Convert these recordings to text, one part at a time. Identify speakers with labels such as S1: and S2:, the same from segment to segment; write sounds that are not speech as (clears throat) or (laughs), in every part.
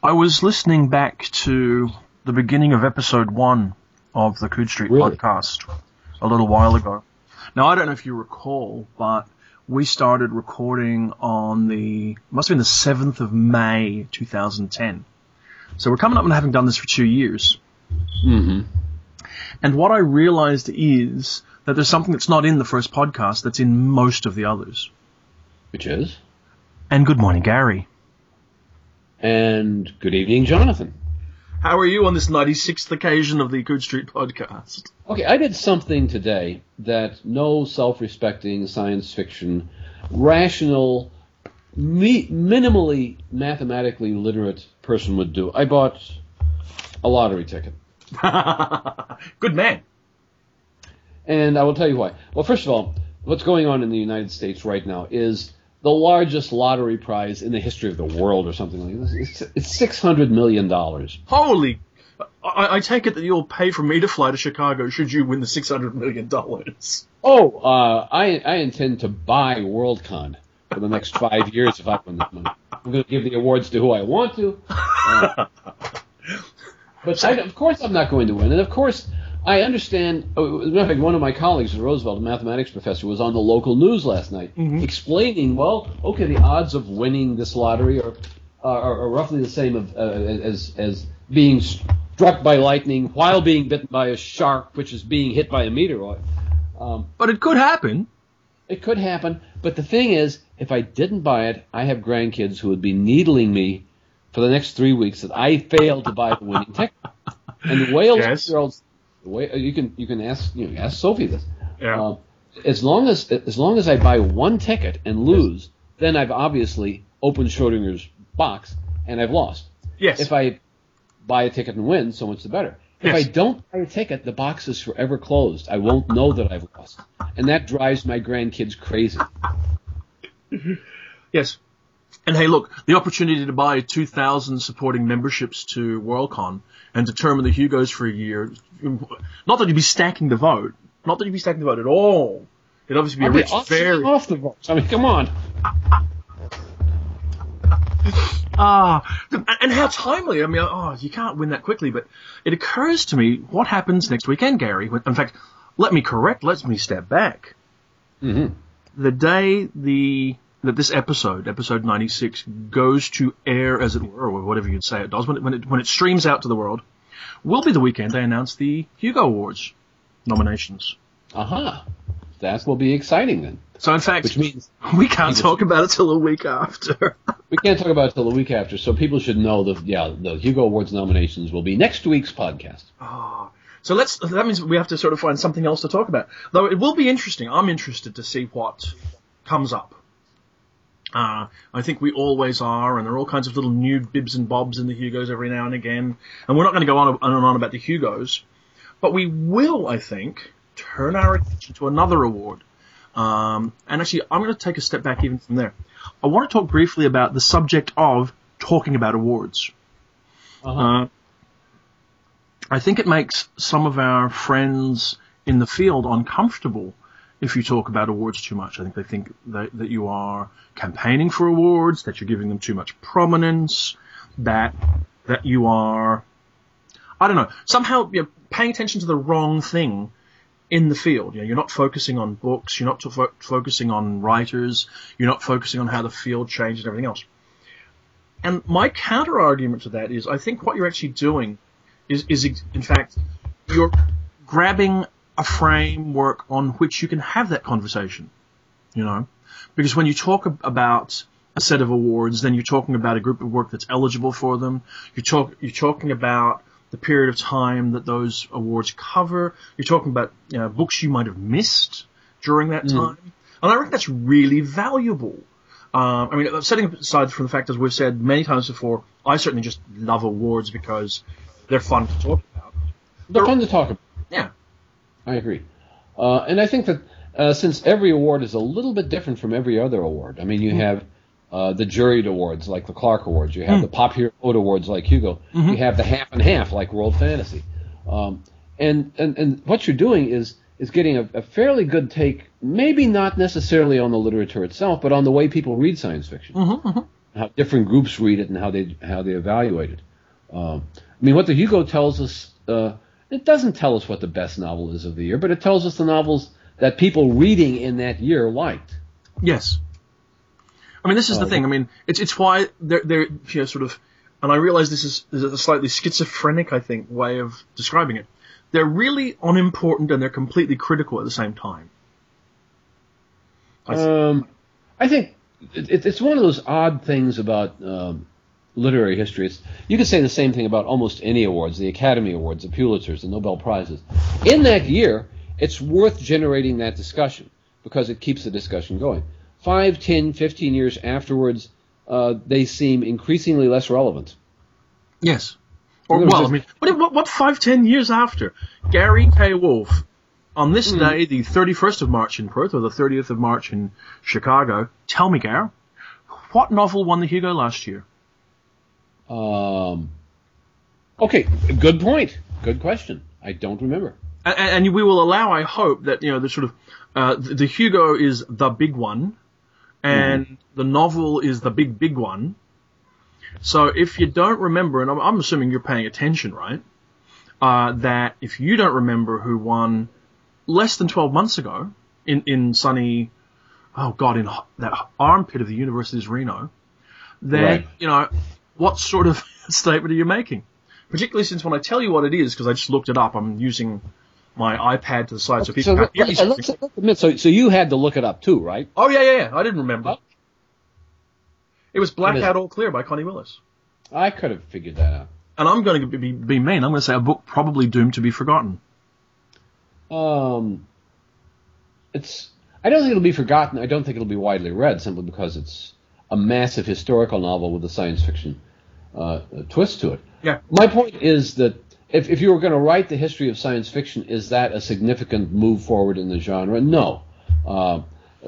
S1: I was listening back to the beginning of episode one of the Coode Street
S2: Really?
S1: podcast a little while ago. Now, I don't know if you recall, but we started recording on the, must have been the 7th of May 2010. So we're coming up and having done this for two years.
S2: Mm-hmm.
S1: And what I realized is that there's something that's not in the first podcast that's in most of the others.
S2: Which is?
S1: And good morning, Gary.
S2: And good evening, Jonathan.
S1: How are you on this 96th occasion of the Coode Street podcast?
S2: Okay, I did something today that no self-respecting science fiction, rational, me- minimally mathematically literate person would do. I bought a lottery ticket. (laughs)
S1: good man.
S2: And I will tell you why. Well, first of all, what's going on in the United States right now is the largest lottery prize in the history of the world or something like this. It's, it's $600 million.
S1: Holy. I, I take it that you'll pay for me to fly to Chicago should you win the $600 million.
S2: Oh, uh, I, I intend to buy WorldCon for the next five years if I win this money. I'm going to give the awards to who I want to. Uh, (laughs) but I, of course I'm not going to win. And of course, I understand. Oh, as a matter of fact, one of my colleagues at Roosevelt, a mathematics professor, was on the local news last night explaining, well, okay, the odds of winning this lottery are, are, are roughly the same of, uh, as, as being struck by lightning while being bitten by a shark, which is being hit by a meteoroid. Um,
S1: But it could happen.
S2: it could happen, but the thing is, if I didn't buy it, I have grandkids who would be needling me for the next three weeks that I failed to buy the winning ticket. And the Wales
S1: Yes.
S2: The way you can you can ask you know, ask Sophie this.
S1: Yeah.
S2: Um, as long as as long as I buy one ticket and lose, then I've obviously opened Schrodinger's box and I've lost.
S1: yes.
S2: If I buy a ticket and win, so much the better. If
S1: Yes.
S2: I don't buy a ticket, the box is forever closed. I won't know that I've lost, and that drives my grandkids crazy. (laughs)
S1: yes. And hey, look, the opportunity to buy 2,000 supporting memberships to WorldCon and determine the Hugos for a year, not that you'd be stacking the vote, not that you'd be stacking the vote at all. It'd obviously be a
S2: I'll be
S1: rich,
S2: off,
S1: very,
S2: off the box. I mean, come on.
S1: Ah, and how timely. I mean, oh, you can't win that quickly, but it occurs to me what happens next weekend, Gary. In fact, let me correct, let me step back.
S2: Mhm.
S1: The day the that this episode, episode 96, goes to air, as it were, or whatever you'd say it does, when it, when it, when it streams out to the world, will be the weekend they announce the Hugo Awards nominations.
S2: Aha. That will be exciting then.
S1: So, in fact,
S2: Which means
S1: we can't talk about it till a week after.
S2: we can't talk about it till the week after, so people should know that yeah, the Hugo Awards nominations will be next week's podcast. Ah.
S1: So let's. That means we have to sort of find something else to talk about. Though it will be interesting. I'm interested to see what comes up. Uh, I think we always are, and there are all kinds of little new bibs and bobs in the Hugos every now and again. And we're not going to go on on and on about the Hugos, but we will, I think, turn our attention to another award. Um, and actually, I'm going to take a step back even from there. I want to talk briefly about the subject of talking about awards.
S2: Uh-huh.
S1: Uh, I think it makes some of our friends in the field uncomfortable if you talk about awards too much. I think they think that, that you are campaigning for awards, that you're giving them too much prominence, that that you are, I don't know, somehow you're paying attention to the wrong thing in the field. You know, you're not focusing on books, you're not fo- focusing on writers, you're not focusing on how the field changes and everything else. And my counter argument to that is, I think what you're actually doing is, is in fact, you're grabbing a framework on which you can have that conversation. You know, because when you talk ab- about a set of awards, then you're talking about a group of work that's eligible for them. You talk, you're talking about the period of time that those awards cover. You're talking about you know, books you might have missed during that time, and I reckon that's really valuable. Um, I mean, setting aside from the fact, as we've said many times before, I certainly just love awards because they're fun to talk about.
S2: They're fun to talk about.
S1: Yeah.
S2: I agree. Uh, and I think that uh, since every award is a little bit different from every other award, I mean, you have uh, the juried awards like the Clarke Awards, you have the popular Hero Awards like Hugo, you have the half and half like World Fantasy, um, and, and and what you're doing is is getting a, a fairly good take, maybe not necessarily on the literature itself, but on the way people read science fiction. how different groups read it and how they how they evaluate it. Um, I mean, what the Hugo tells us, uh, it doesn't tell us what the best novel is of the year, but it tells us the novels that people reading in that year liked.
S1: Yes. I mean, this is the
S2: Uh,
S1: thing. I mean, it's it's why they're they're you know, sort of, and I realize this is, this is a slightly schizophrenic, I think, way of describing it. They're really unimportant and they're completely critical at the same time. I th-
S2: Um, I think it, it's one of those odd things about um, literary history. It's, you could say the same thing about almost any awards, the Academy Awards, the Pulitzers, the Nobel Prizes. In that year, it's worth generating that discussion because it keeps the discussion going. Five, ten, fifteen years afterwards, uh, they seem increasingly less relevant.
S1: Yes. Or well,
S2: this-
S1: I mean, what, what, what five, ten years after Gary K. Wolfe, on this
S2: Hmm.
S1: day, the 31st of March in Perth or the 30th of March in Chicago, tell me, Gary, what novel won the Hugo last year?
S2: Um, okay, good point. Good question. I don't remember.
S1: And, and we will allow, I hope, that you know the sort of uh, the, the Hugo is the big one, and the novel is the big big one. So if you don't remember, and I'm, I'm assuming you're paying attention, right? Uh, that if you don't remember who won less than 12 months ago in in sunny, oh god, in that armpit of the University's Reno, then
S2: Right.
S1: you know what sort of (laughs) statement are you making? Particularly since when I tell you what it is, because I just looked it up, I'm using my iPad to the side so people
S2: So,
S1: hear me.
S2: let's, let's- admit, so, so you had to look it up too, right?
S1: Oh yeah, yeah, yeah. I didn't remember.
S2: Oh.
S1: It was
S2: What is
S1: Blackout? All Clear by Connie Willis.
S2: I could have figured that out.
S1: And I'm going to be, be mean. I'm going to say a book probably doomed to be forgotten.
S2: Um, it's. I don't think it'll be forgotten. I don't think it'll be widely read simply because it's a massive historical novel with a science fiction uh, twist to it.
S1: Yeah.
S2: My point is that if, if you were going to write the history of science fiction, is that a significant move forward in the genre? No. Uh, uh,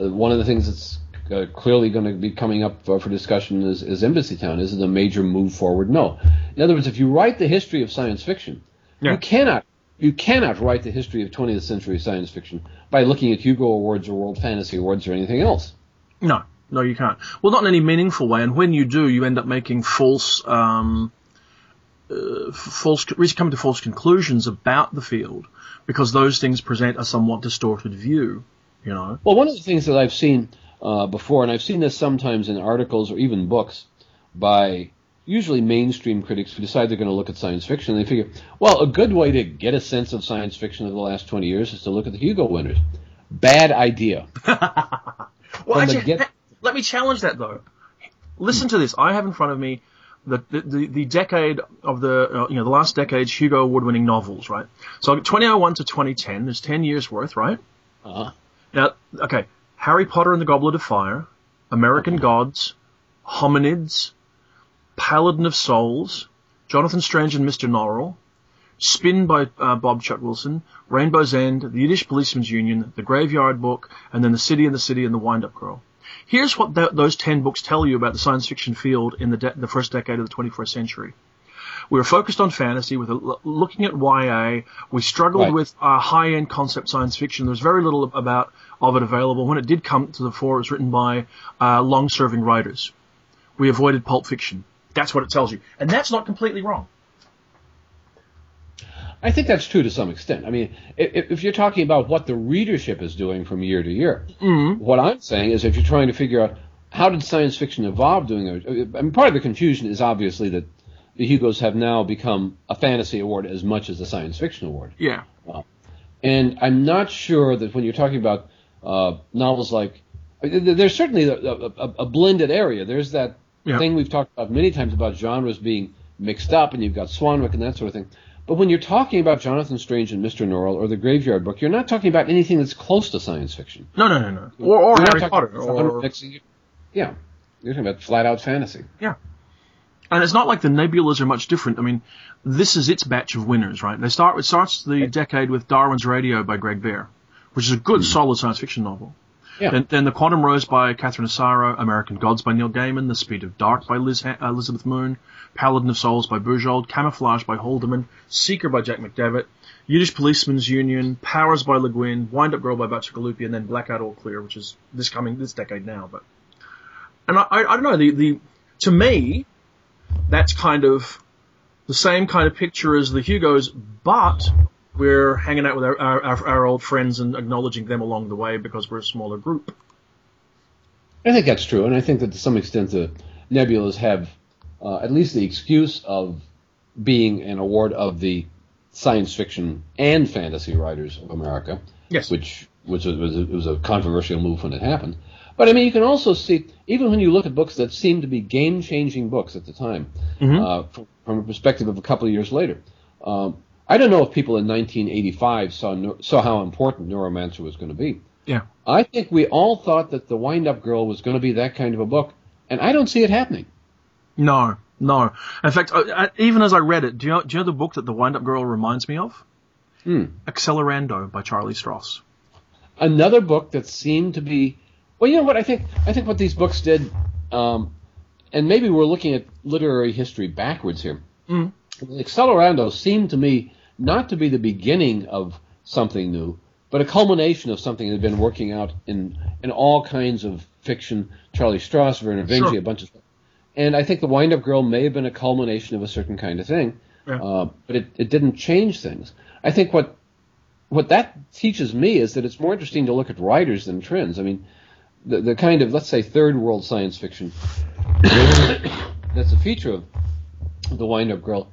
S2: one of the things that's uh, clearly going to be coming up for, for discussion is, is Embassy Town. Is it a major move forward? No. In other words, if you write the history of science fiction,
S1: Yeah.
S2: you cannot you cannot write the history of 20th century science fiction by looking at Hugo Awards or World Fantasy Awards or anything else.
S1: No, no, you can't. Well, not in any meaningful way. And when you do, you end up making false, um, uh, false, coming to false conclusions about the field because those things present a somewhat distorted view. You know.
S2: Well, one of the things that I've seen uh, before, and I've seen this sometimes in articles or even books by usually mainstream critics who decide they're going to look at science fiction, they figure, well, a good way to get a sense of science fiction of the last 20 years is to look at the Hugo winners. Bad idea. (laughs)
S1: Well,
S2: From the
S1: actually,
S2: get-
S1: let me challenge that though. Listen to this. I have in front of me the the, the, the decade of the uh, you know the last decade's Hugo award-winning novels, right? So 2001 to 2010, there's 10 years worth, right?
S2: Uh-huh.
S1: Now, okay, Harry Potter and the Goblet of Fire, American Gods, Hominids, Paladin of Souls, Jonathan Strange and Mr. Norrell, Spin by uh, Bob Chuck Wilson, Rainbow's End, The Yiddish Policeman's Union, The Graveyard Book, and then The City and the City and The Wind-Up Girl. Here's what th- those ten books tell you about the science fiction field in the, de- the first decade of the 21st century. We were focused on fantasy, with l- looking at YA. We struggled
S2: Right.
S1: with uh, high-end concept science fiction. There was very little about of it available. When it did come to the fore, it was written by uh, long-serving writers. We avoided pulp fiction. That's what it tells you, and that's not completely wrong.
S2: I think that's true to some extent. I mean, if, if you're talking about what the readership is doing from year to year, what I'm saying is if you're trying to figure out how did science fiction evolve doing it, I mean, part of the confusion is obviously that the Hugos have now become a fantasy award as much as a science fiction award.
S1: Yeah.
S2: And I'm not sure that when you're talking about uh, novels like, I mean, there- there's certainly a, a, a- a blended area. There's that
S1: Yeah.
S2: thing we've talked about many times about genres being mixed up, and you've got Swanwick and that sort of thing. But when you're talking about Jonathan Strange and Mr. Norrell or The Graveyard Book, you're not talking about anything that's close to science fiction.
S1: No, no, no, no. Or, or Harry Potter. Or,
S2: mixing. Yeah, you're talking about flat out fantasy. Yeah.
S1: And it's not like the nebulas are much different. I mean, this is its batch of winners, right? They start. It starts the decade with Darwin's Radio by Greg Bear, which is a good, hmm. solid science fiction novel.
S2: Yeah.
S1: Then, then The Quantum Rose by Catherine Asaro, American Gods by Neil Gaiman, The Speed of Dark by Liz ha- uh, Elizabeth Moon, Paladin of Souls by Bujold, Camouflage by Haldeman, Seeker by Jack McDevitt, Yiddish Policeman's Union, Powers by Le Guin, Wind Up Girl by Bacigalupi, and then Blackout All Clear, which is this coming this decade now. But and I, I, I don't know the, the to me, that's kind of the same kind of picture as the Hugos, but we're hanging out with our, our, our old friends and acknowledging them along the way because we're a smaller group.
S2: I think that's true, and I think that to some extent the Nebulas have uh, at least the excuse of being an award of the science fiction and fantasy writers of America.
S1: Yes.
S2: Which which was, was, a, was a controversial move when it happened. But I mean, you can also see, even when you look at books that seemed to be game changing books at the time,
S1: Mhm.
S2: uh, from, from a perspective of a couple of years later. Um, I don't know if people in 1985 saw saw how important Neuromancer was going to be.
S1: Yeah.
S2: I think we all thought that the Wind Up Girl was going to be that kind of a book, and I don't see it happening.
S1: No, no. In fact, I, I, even as I read it, do you, know, do you know the book that the Wind Up Girl reminds me of?
S2: Hmm.
S1: Accelerando by Charlie Stross.
S2: another book that seemed to be well you know what i think i think what these books did um, and maybe we're looking at literary history backwards here
S1: Mm.
S2: accelerando seemed to me not to be the beginning of something new but a culmination of something that had been working out in in all kinds of fiction charlie stross vernor vinge
S1: Sure.
S2: a bunch of stuff and i think the wind up girl may have been a culmination of a certain kind of thing
S1: Yeah.
S2: uh, but it, it didn't change things i think what what that teaches me is that it's more interesting to look at writers than trends. I mean, the, the kind of, let's say, third world science fiction (coughs) that's a feature of The Wind Up Girl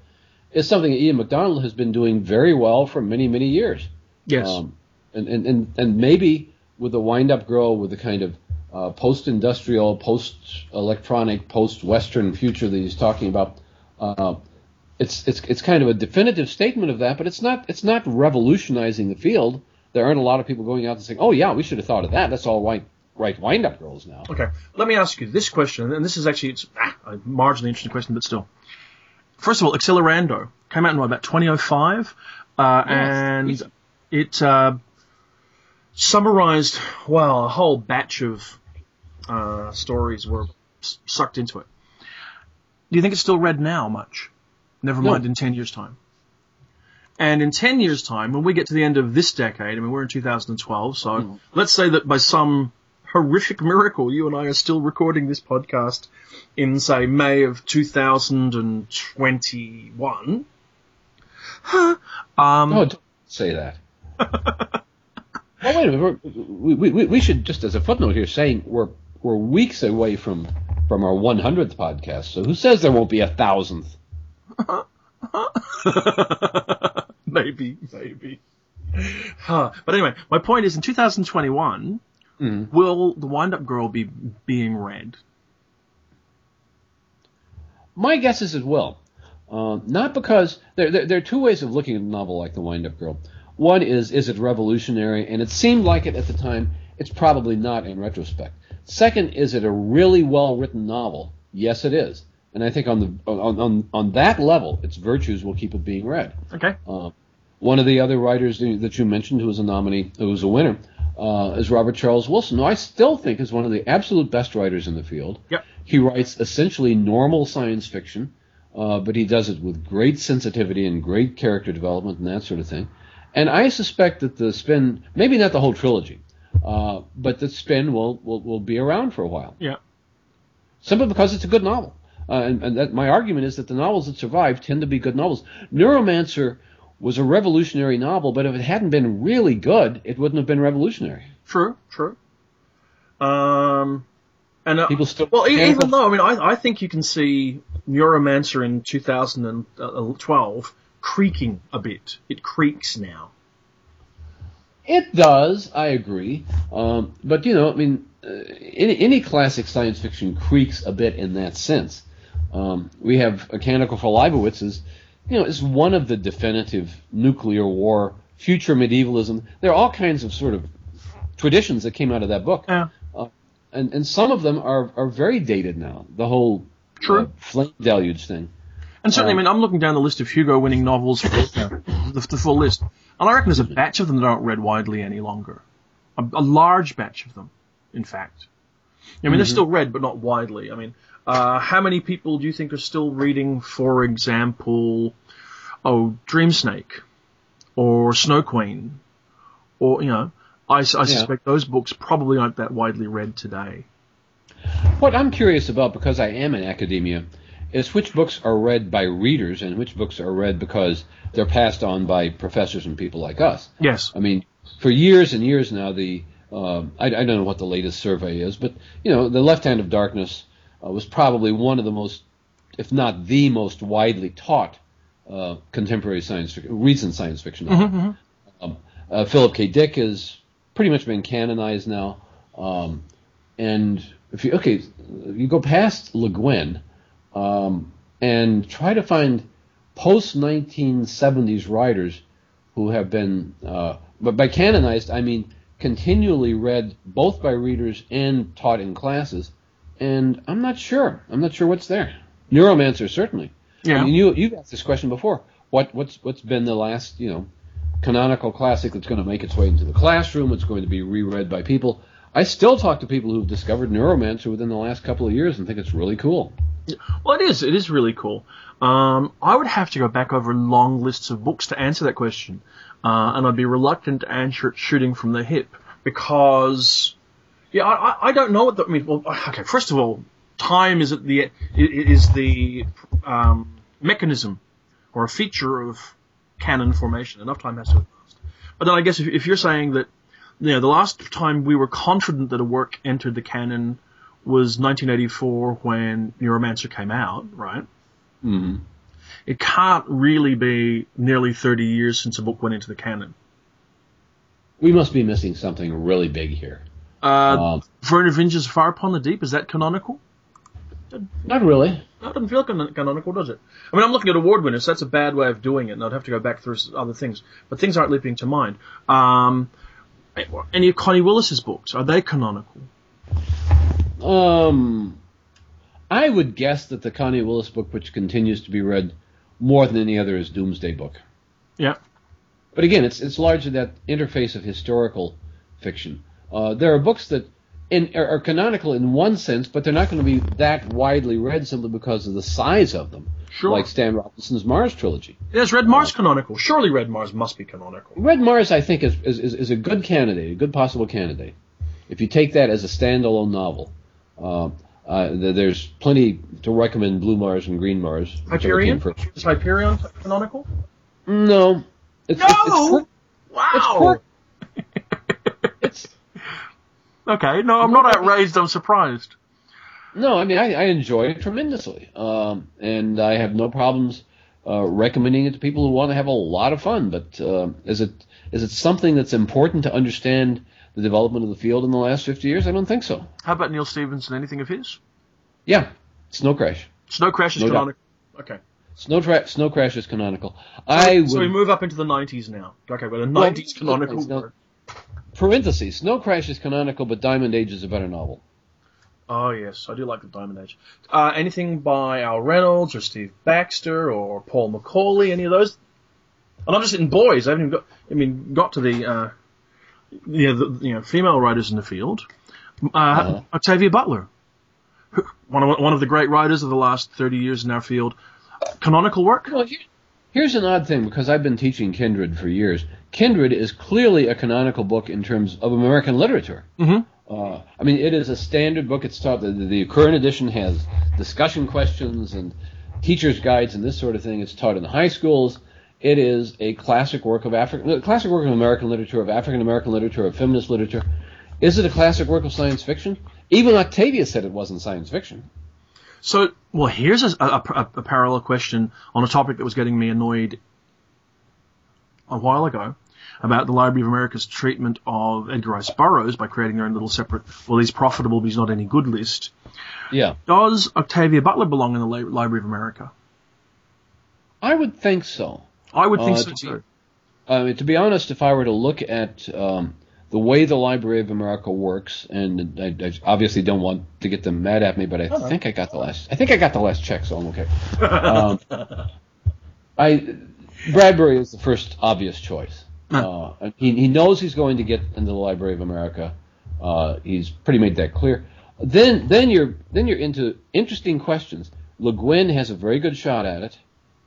S2: is something that Ian McDonald has been doing very well for many, many years.
S1: Yes.
S2: Um, and, and, and, and maybe with The Wind Up Girl, with the kind of uh, post industrial, post electronic, post Western future that he's talking about, uh, it's it's it's kind of a definitive statement of that, but it's not it's not revolutionizing the field. There aren't a lot of people going out and saying, "Oh yeah, we should have thought of that. That's all right, right wind up girls now."
S1: Okay, let me ask you this question, and this is actually it's ah, a marginally interesting question, but still. First of all, Accelerando came out in what, about 2005, uh, and
S2: Yes.
S1: it uh, summarized well a whole batch of uh, stories were sucked into it. Do you think it's still read now much? Never
S2: No.
S1: mind in 10 years' time. And in 10 years' time, when we get to the end of this decade, I mean, we're in 2012, so
S2: Mm-hmm.
S1: let's say that by some horrific miracle, you and I are still recording this podcast in, say, May of 2021. um,
S2: Oh, don't say that. well, (laughs) wait a minute. We, we, we should just as a footnote here saying we're we're weeks away from from our 100th podcast. So who says there won't be a thousandth? (laughs)
S1: maybe, maybe. Huh. But anyway, my point is in 2021,
S2: Mhm.
S1: will The Wind Up Girl be being read?
S2: My guess is it will. Um, not because there, there, there are two ways of looking at a novel like The Wind Up Girl. One is is it revolutionary, and it seemed like it at the time. It's probably not in retrospect. Second, is it a really well written novel? Yes, it is. And I think on the on, on on that level, its virtues will keep it being read.
S1: Okay.
S2: Uh, one of the other writers that you mentioned, who was a nominee, who was a winner, uh, is Robert Charles Wilson, who I still think is one of the absolute best writers in the field.
S1: Yep.
S2: He writes essentially normal science fiction, uh, but he does it with great sensitivity and great character development and that sort of thing. And I suspect that the spin, maybe not the whole trilogy, uh, but the spin will, will, will be around for a while.
S1: Yeah.
S2: Simply because it's a good novel. Uh, and and that, my argument is that the novels that survive tend to be good novels. Neuromancer was a revolutionary novel, but if it hadn't been really good, it wouldn't have been revolutionary.
S1: True. True. Um, and uh,
S2: People still
S1: well, even though I mean, I, I think you can see Neuromancer in 2012 creaking a bit. It creaks now.
S2: It does, I agree. Um, but you know, I mean, uh, any, any classic science fiction creaks a bit in that sense. Um, we have A Canticle for Leibowitz is, you know, is one of the definitive nuclear war, future medievalism. There are all kinds of sort of traditions that came out of that book.
S1: Yeah.
S2: and and some of them are are very dated now. The whole
S1: True.
S2: uh, flame deluge thing.
S1: And certainly,
S2: Um,
S1: I mean, I'm looking down the list of Hugo winning novels, for, the, the full list, and I reckon there's a batch of them that aren't read widely any longer. A, a large batch of them, in fact. I mean, they're still read, but not widely. I mean, uh, how many people do you think are still reading, for example, oh, Dream Snake, or Snow Queen, or you know, I suspect those books probably aren't that widely read today.
S2: What I'm curious about, because I am in academia, is which books are read by readers and which books are read because they're passed on by professors and people like us.
S1: Yes.
S2: I mean, for years and years now, the um, I, I, don't know what the latest survey is, but you know, the Left Hand of Darkness uh, was probably one of the most, if not the most widely taught uh, contemporary science fiction, recent science fiction novel. Mm-hmm, mm-hmm. Um, uh, Philip K. Dick has pretty much been canonized now, um, and if you okay, you go past Le Guin um, and try to find post 1970s writers who have been, uh, but by canonized I mean continually read both by readers and taught in classes. And I'm not sure. I'm not sure what's there. Neuromancer certainly.
S1: Yeah.
S2: I mean, you you've asked this question before. What what's what's been the last you know canonical classic that's going to make its way into the classroom? It's going to be reread by people. I still talk to people who've discovered Neuromancer within the last couple of years and think it's really cool.
S1: Well, it is. It is really cool. Um, I would have to go back over long lists of books to answer that question, uh, and I'd be reluctant to answer it shooting from the hip because, yeah, I, I don't know what the. I mean, well, (sighs) okay. First of all, time is the is the um, mechanism or a feature of canon formation. Enough time has to have passed. But then I guess if, if you're saying that, you know, the last time we were confident that a work entered the canon was 1984 when Neuromancer came out, right?
S2: Mm-hmm.
S1: It can't really be nearly 30 years since a book went into the canon.
S2: We must be missing something really big here.
S1: Uh, um, Vernor Vinge's Fire Upon the Deep, is that canonical?
S2: Not really.
S1: That doesn't feel can- canonical, does it? I mean, I'm looking at award winners. So that's a bad way of doing it, and I'd have to go back through other things. But things aren't leaping to mind. Um, any of Connie Willis's books are they canonical?
S2: Um, I would guess that the Connie Willis book, which continues to be read more than any other, is Doomsday Book.
S1: Yeah.
S2: But again, it's it's largely that interface of historical fiction. Uh, there are books that in, are, are, canonical in one sense, but they're not going to be that widely read simply because of the size of them.
S1: Sure.
S2: Like Stan Robinson's Mars trilogy.
S1: Yes, Red Mars uh, canonical. Surely Red Mars must be canonical.
S2: Red Mars, I think, is, is, is a good candidate, a good possible candidate. If you take that as a standalone novel, uh, uh, there's plenty to recommend Blue Mars and Green Mars.
S1: Hyperion? Is Hyperion canonical?
S2: No.
S1: It's, no! It's, wow!
S2: It's,
S1: okay, no, I'm not outraged, I'm surprised.
S2: No, I mean, I, I enjoy it tremendously. Um, and I have no problems uh, recommending it to people who want to have a lot of fun. But uh, is it is it something that's important to understand the development of the field in the last 50 years? I don't think so.
S1: How about Neal Stephenson? Anything of his?
S2: Yeah, Snow Crash.
S1: Snow Crash is no canonical. Doubt. Okay.
S2: Snow, tra- Snow Crash is canonical.
S1: So,
S2: I
S1: so we move up into the 90s now. Okay, well, the 90s well, canonical. Now,
S2: parentheses. Snow Crash is canonical, but Diamond Age is a better novel.
S1: Oh yes, I do like the Diamond Age. Uh, anything by Al Reynolds or Steve Baxter or Paul McAuley? Any of those? And I'm just in boys. I haven't even got. I mean, got to the uh, you know, the, you know, female writers in the field. Uh, uh-huh. Octavia Butler, one of one of the great writers of the last thirty years in our field. Canonical work.
S2: Well, here's an odd thing because I've been teaching Kindred for years. Kindred is clearly a canonical book in terms of American literature.
S1: Mm-hmm.
S2: Uh, I mean, it is a standard book. It's taught. The, the current edition has discussion questions and teachers' guides and this sort of thing. It's taught in the high schools. It is a classic work of African, classic work of American literature, of African American literature, of feminist literature. Is it a classic work of science fiction? Even Octavia said it wasn't science fiction.
S1: So, well, here's a, a, a, a parallel question on a topic that was getting me annoyed a while ago about the Library of America's treatment of Edgar Rice Burroughs by creating their own little separate, well, he's profitable, but he's not any good list.
S2: Yeah.
S1: Does Octavia Butler belong in the Library of America?
S2: I would think so.
S1: I would think uh, so too.
S2: Uh, to be honest, if I were to look at um, the way the Library of America works, and I, I, obviously don't want to get them mad at me, but I uh-huh. think I got the last. I think I got the last check, so I'm okay. (laughs) um, I Bradbury is the first obvious choice. Uh, he, he knows he's going to get into the Library of America. Uh, he's pretty made that clear. Then then you're then you're into interesting questions. Le Guin has a very good shot at it.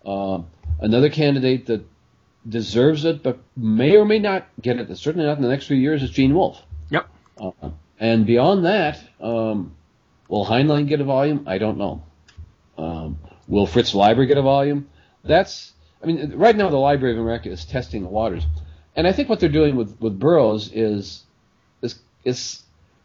S2: Uh, Another candidate that deserves it but may or may not get it, certainly not in the next few years, is Gene Wolfe.
S1: Yep.
S2: Uh, and beyond that, um, Will Heinlein get a volume? I don't know. Um, will Fritz Leiber get a volume? That's, I mean, right now the Library of America is testing the waters, and I think what they're doing with with Burroughs is is is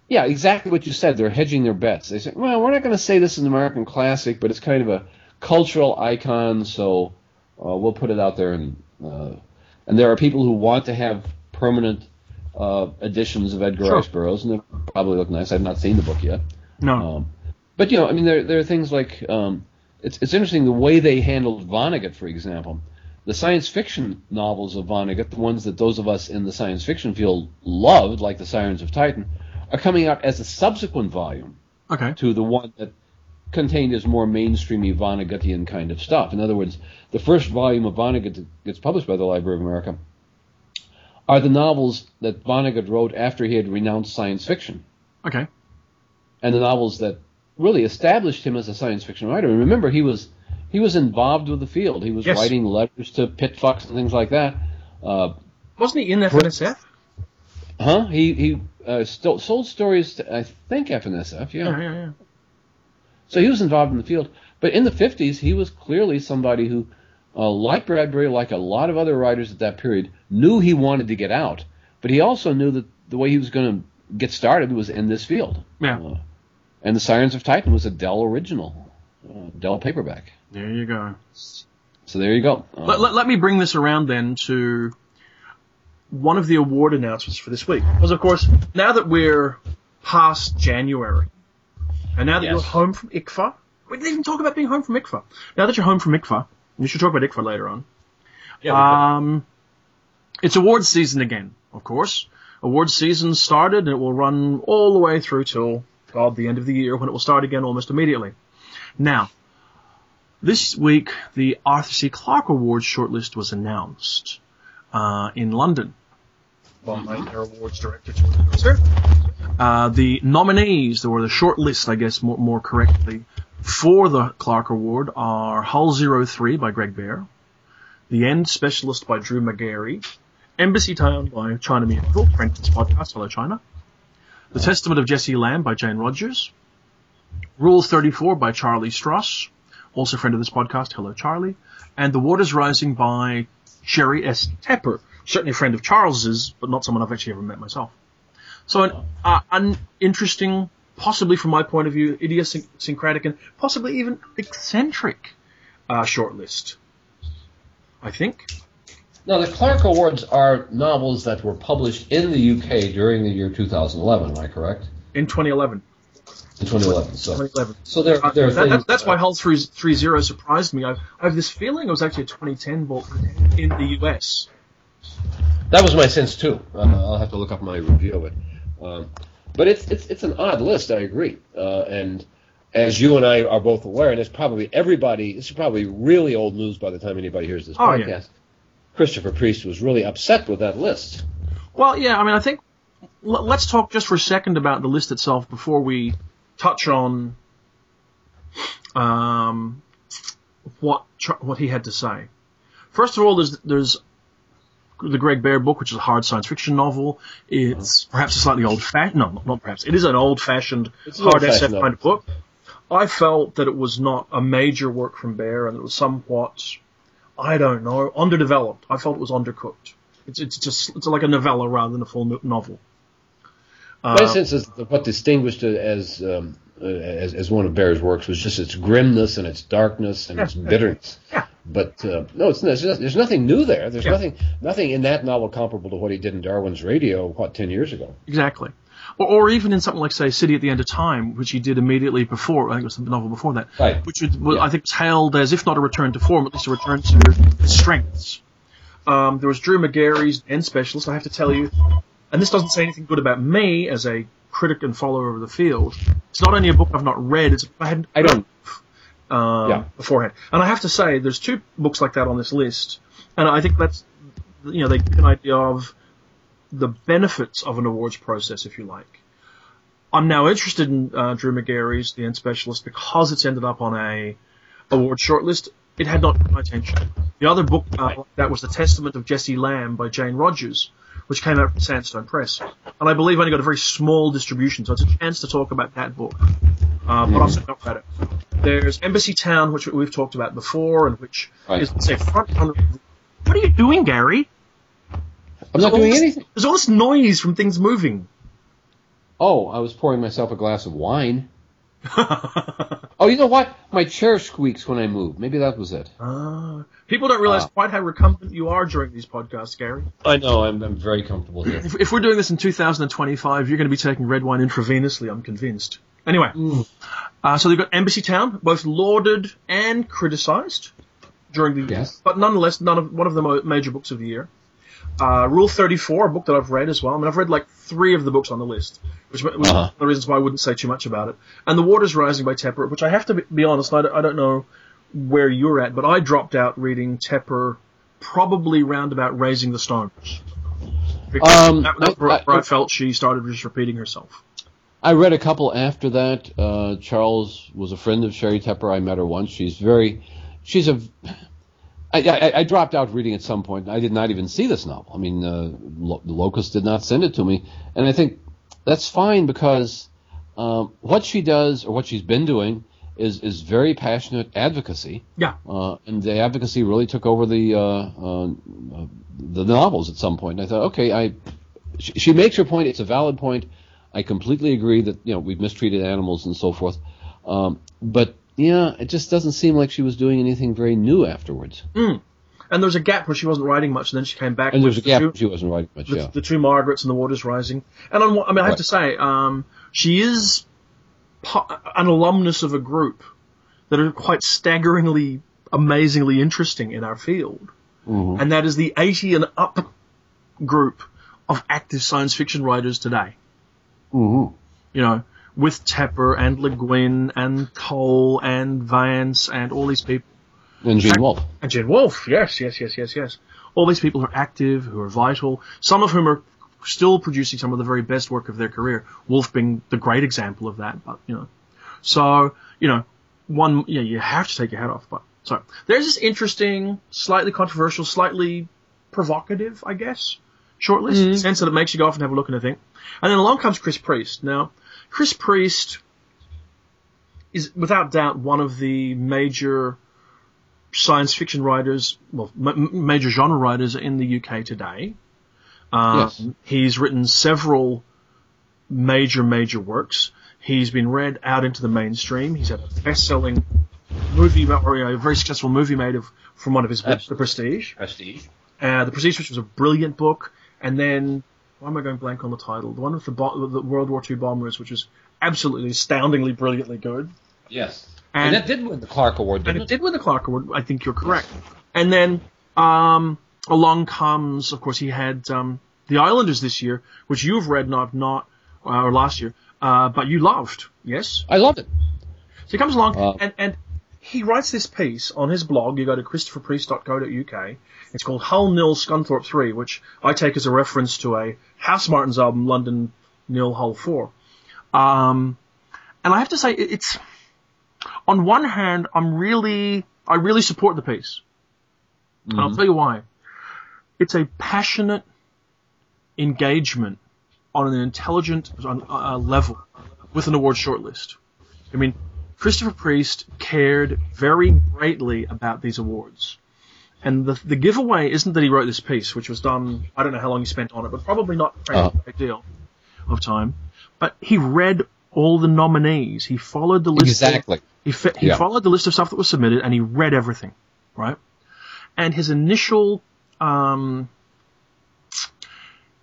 S2: yeah, exactly what you said. They're hedging their bets. They say, well, we're not going to say this is an American classic, but it's kind of a cultural icon, so uh, we'll put it out there. And uh, and there are people who want to have permanent uh, editions of Edgar
S1: Sure.
S2: Rice Burroughs, and they probably look nice. I've not seen the book yet.
S1: No.
S2: Um, but you know, I mean, there there are things like um, it's it's interesting the way they handled Vonnegut, for example. The science fiction novels of Vonnegut, the ones that those of us in the science fiction field loved, like The Sirens of Titan, are coming out as a subsequent volume
S1: okay.
S2: to the one that contained his more mainstreamy Vonnegutian kind of stuff. In other words, the first volume of Vonnegut that gets published by the Library of America are the novels that Vonnegut wrote after he had renounced science fiction
S1: Okay.
S2: and the novels that really established him as a science fiction writer. And remember, he was he was involved with the field. He was
S1: Yes.
S2: writing letters to Pitt Fox and things like that. Uh,
S1: Wasn't he in FNSF?
S2: huh? He he uh, sold stories to I think FNSF. Yeah.
S1: Yeah, yeah, yeah.
S2: So he was involved in the field. But in the 50s, he was clearly somebody who, uh, like Bradbury, like a lot of other writers at that period, knew he wanted to get out. But he also knew that the way he was going to get started was in this field.
S1: Yeah.
S2: And The Sirens of Titan was a Dell original, uh, Dell paperback.
S1: There you go.
S2: So there you go.
S1: Let, let, let me bring this around then to one of the award announcements for this week. Because, of course, now that we're past January, and now that
S2: Yes.
S1: you're home from ICFA, we didn't even talk about being home from ICFA. Now that you're home from ICFA, we should talk about ICFA later on. Um, it's awards season again, of course. Awards season started and it will run all the way through till God the end of the year when it will start again almost immediately. Now, this week the Arthur C. Clarke Awards shortlist was announced uh, in London by their awards director. Uh, the nominees, or the shortlist, I guess more, more correctly, for the Clarke Award are Hull 03 by Greg Bear, The End Specialist by Drew Magary, Embassy Town by China Miéville, Franklin's podcast, Hello China, The Testament of Jesse Lamb by Jane Rogers, Rule 34 by Charlie Stross, also a friend of this podcast, Hello Charlie, and The Waters Rising by Sheri S. Tepper, certainly a friend of Charles's, but not someone I've actually ever met myself. So an, uh, possibly from my point of view, idiosyncratic and possibly even eccentric uh, shortlist. I think.
S2: Now, the Clarke Awards are novels that were published in the UK during the year 2011, am I correct?
S1: In 2011.
S2: In 2011. So,
S1: 2011.
S2: so there, there are
S1: that- that's, why Hull 3, 30 surprised me. I, I have this feeling it was actually a 2010 book in the US.
S2: That was my sense too. Uh, I'll have to look up my review of it. Um, but it's it's it's an odd list. I agree. Uh, and as you and I are both aware, and it's probably everybody. This is probably really old news by the time anybody hears this
S1: Oh, yeah.
S2: Christopher Priest was really upset with that list.
S1: Well, yeah, I mean, I think l- let's talk just for a second about the list itself before we touch on um, what what he had to say. First of all, there's there's the Greg Bear book, which is a hard science fiction novel. It's perhaps a slightly old fashioned, no, not perhaps. It is an old fashioned hard SF kind of book. I felt that it was not a major work from Bear, and it was somewhat, I don't know, underdeveloped. I felt it was undercooked. It's it's just it's like a novella rather than a full no- novel.
S2: My
S1: Uh,
S2: sense is what distinguished it as um, uh, as, as one of Bear's works was just its grimness and its darkness and its bitterness. (laughs)
S1: Yeah.
S2: But uh, no, it's there's, there's nothing new there. There's
S1: Yeah.
S2: nothing nothing in that novel comparable to what he did in Darwin's Radio what ten years ago.
S1: Exactly. Or, or even in something like, say, City at the End of Time, which he did immediately before, I think it was the novel before that,
S2: Right.
S1: which would,
S2: Yeah.
S1: I think was hailed as, if not a return to form, at least a return to his strengths. Um, there was Drew Magary's End Specialist, I have to tell you, and this doesn't say anything good about me as a critic and follower of the field. It's not only a book I've not read, it's a book I hadn't
S2: I don't.
S1: um,
S2: Yeah.
S1: beforehand. And I have to say, there's two books like that on this list, and I think that's, you know, they give an idea of the benefits of an awards process, if you like. I'm now interested in uh, Drew Magary's The End Specialist because it's ended up on a award shortlist. It had not my attention. The other book uh, that was The Testament of Jesse Lamb by Jane Rogers, which came out from Sandstone Press, and I believe only got a very small distribution, so it's a chance to talk about that book. uh, but also not read it. There's Embassy Town, which we've talked about before, and which
S2: Right.
S1: is say front runner. What are you doing, Gary?
S2: I'm not doing
S1: this-
S2: anything.
S1: There's all this noise from things moving.
S2: Oh, I was pouring myself a glass of wine. (laughs) Oh, you know what? My chair squeaks when I move. Maybe that was it.
S1: Ah, people don't realize
S2: Ah.
S1: quite how recumbent you are during these podcasts, Gary.
S2: I know. I'm, I'm very comfortable here.
S1: If, if we're doing this in 2025, you're going to be taking red wine intravenously. I'm convinced. Anyway,
S2: Mm.
S1: uh, so they've got Embassy Town, both lauded and criticised during the year,
S2: Yes.
S1: but nonetheless, none of one of the mo- major books of the year. Uh, Rule 34, a book that I've read as well. I mean, I've read like three of the books on the list, which was
S2: Uh-huh.
S1: of the reasons why I wouldn't say too much about it. And The Waters Rising by Tepper, which I have to be, honest, I don't, I don't know where you're at, but I dropped out reading Tepper probably round about Raising the Stones. Because
S2: Um,
S1: that,
S2: I-
S1: where,
S2: I-
S1: I felt she started just repeating herself.
S2: I read a couple after that. Uh, Charles was a friend of Sheri Tepper. I met her once. She's very, she's a. I, I, I dropped out reading at some point. I did not even see this novel. I mean, uh, Lo- the Locus did not send it to me, and I think that's fine because um, what she does or what she's been doing is is very passionate advocacy.
S1: Yeah.
S2: Uh, and the advocacy really took over the uh, uh, uh, the novels at some point. And I thought, okay, I she, she makes her point. It's a valid point. I completely agree that you know we've mistreated animals and so forth. Um, but yeah, it just doesn't seem like she was doing anything very new afterwards.
S1: And there was a gap where she wasn't writing much, and then she came back.
S2: And there's a
S1: the
S2: gap.
S1: two-
S2: She wasn't writing much.
S1: the,
S2: Yeah.
S1: the two Margarets and the Waters Rising. And on, I mean, I have
S2: Right.
S1: to say, um, she is po- an alumnus of a group that are quite staggeringly, amazingly interesting in our field,
S2: Mhm.
S1: and that is the 80 and up group of active science fiction writers today.
S2: Mhm.
S1: You know, with Tepper and Le Guin and Cole and Vance and all these people.
S2: And Gene Wolfe.
S1: And Gene Wolfe, yes, yes, yes, yes, yes. All these people are active, who are vital, some of whom are still producing some of the very best work of their career. Wolfe being the great example of that, but, you know. So, you know, one, yeah, you have to take your hat off, but, so, there's this interesting, slightly controversial, slightly provocative, I guess, shortlist, mm-hmm. in the sense that it makes you go off and have a look and a think. And then along comes Chris Priest. Now, Chris Priest is without doubt one of the major science fiction writers, well, m- major genre writers in the UK today. Um,
S2: Yes.
S1: He's written several major, major works. He's been read out into the mainstream. He's had a best-selling movie, or a very successful movie made of from one of his books, The Prestige.
S2: Prestige.
S1: Uh, the Prestige, which was a brilliant book, and then why am I going blank on the title? The one with the, bo- the World War II bombers, which is absolutely astoundingly, brilliantly good.
S2: Yes.
S1: And-
S2: And, that did win the Clarke Award,
S1: And
S2: didn't
S1: it
S2: it?
S1: did win the Clarke Award. I think you're correct. And then um, along comes, of course, he had um, the Islanders this year, which you've read, not not uh, or last year, uh, but you loved. Yes.
S2: I loved it.
S1: So he comes along
S2: Wow.
S1: and and he writes this piece on his blog. You go to christopherpriest.co.uk. It's called Hull Nil Scunthorpe Three, which I take as a reference to a Housemartins album, London Nil Hull Four. Um, and I have to say, it's on one hand, I'm really, I really support the piece. And I'll tell you why. It's a passionate engagement on an intelligent uh, level with an award shortlist. I mean, Christopher Priest cared very greatly about these awards. And the, the giveaway isn't that he wrote this piece, which was done, I don't know how long he spent on it, but probably not a
S2: Uh.
S1: great deal of time. But he read all the nominees. He followed the list. of-
S2: Exactly.
S1: he, fi- he
S2: Yeah.
S1: followed the list of stuff that was submitted and he read everything, right? And his initial, um,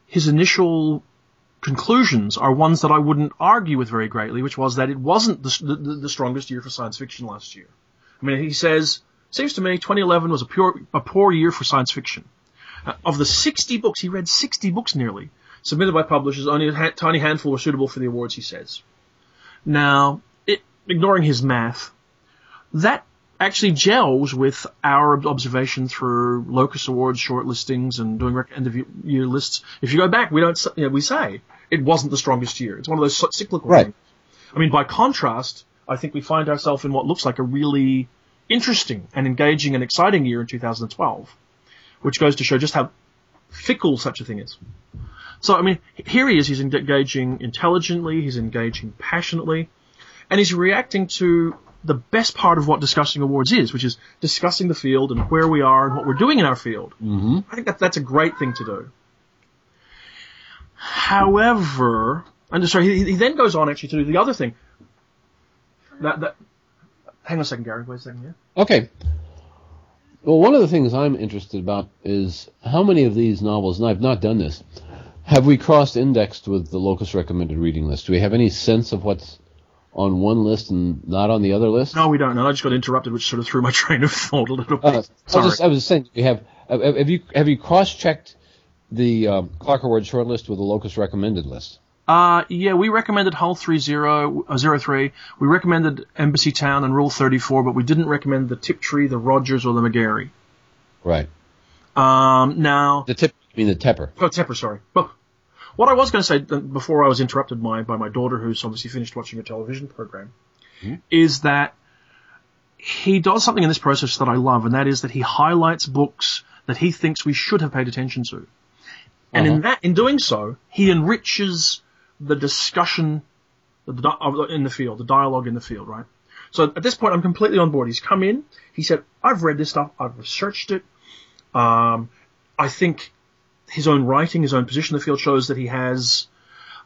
S1: his initial conclusions are ones that I wouldn't argue with very greatly, which was that it wasn't the, the, the strongest year for science fiction last year. I mean, he says, seems to me 2011 was a pure, a poor year for science fiction. Uh, of the 60 books, he read 60 books nearly, submitted by publishers, only a ha- tiny handful were suitable for the awards, he says. Now, it, ignoring his math, that actually gels with our observation through Locus Awards shortlistings and doing end of year lists. If you go back, we don't, you know, we say it wasn't the strongest year. It's one of those cyclical
S2: Right.
S1: things. I mean, by contrast, I think we find ourselves in what looks like a really interesting and engaging and exciting year in 2012, which goes to show just how fickle such a thing is. So, I mean, here he is, he's engaging intelligently, he's engaging passionately, and he's reacting to the best part of what discussing awards is, which is discussing the field and where we are and what we're doing in our field.
S2: Mm-hmm.
S1: I think that that's a great thing to do. However, and sorry, he, he then goes on actually to do the other thing. That that. Hang on a second, Gary. Wait a second. Yeah.
S2: Okay. Well, one of the things I'm interested about is how many of these novels, and I've not done this, have we cross-indexed with the Locus recommended reading list? Do we have any sense of what's on one list and not on the other list?
S1: No, we don't. And I just got interrupted, which sort of threw my (laughs) train of thought a little bit.
S2: Uh, I, was just, I was saying, you have have you have you cross checked the uh, Clarke Award shortlist with the Locus recommended list?
S1: Uh, yeah, we recommended Hull 30, uh, 03. We recommended Embassytown and Rule 34, but we didn't recommend the Tiptree, the Rogers, or the Magary.
S2: Right.
S1: Um, now,
S2: The tip, I mean the Tepper.
S1: oh, Tepper, sorry. Well, what I was going to say before I was interrupted by, by my daughter, who's obviously finished watching a television program, is that he does something in this process that I love, and that is that he highlights books that he thinks we should have paid attention to. And in
S2: Uh-huh.
S1: that, in doing so, he enriches the discussion the di- of- in the field, the dialogue in the field, right? So at this point, I'm completely on board. He's come in. He said, "I've read this stuff. I've researched it. Um, I think his own writing, his own position in the field shows that he has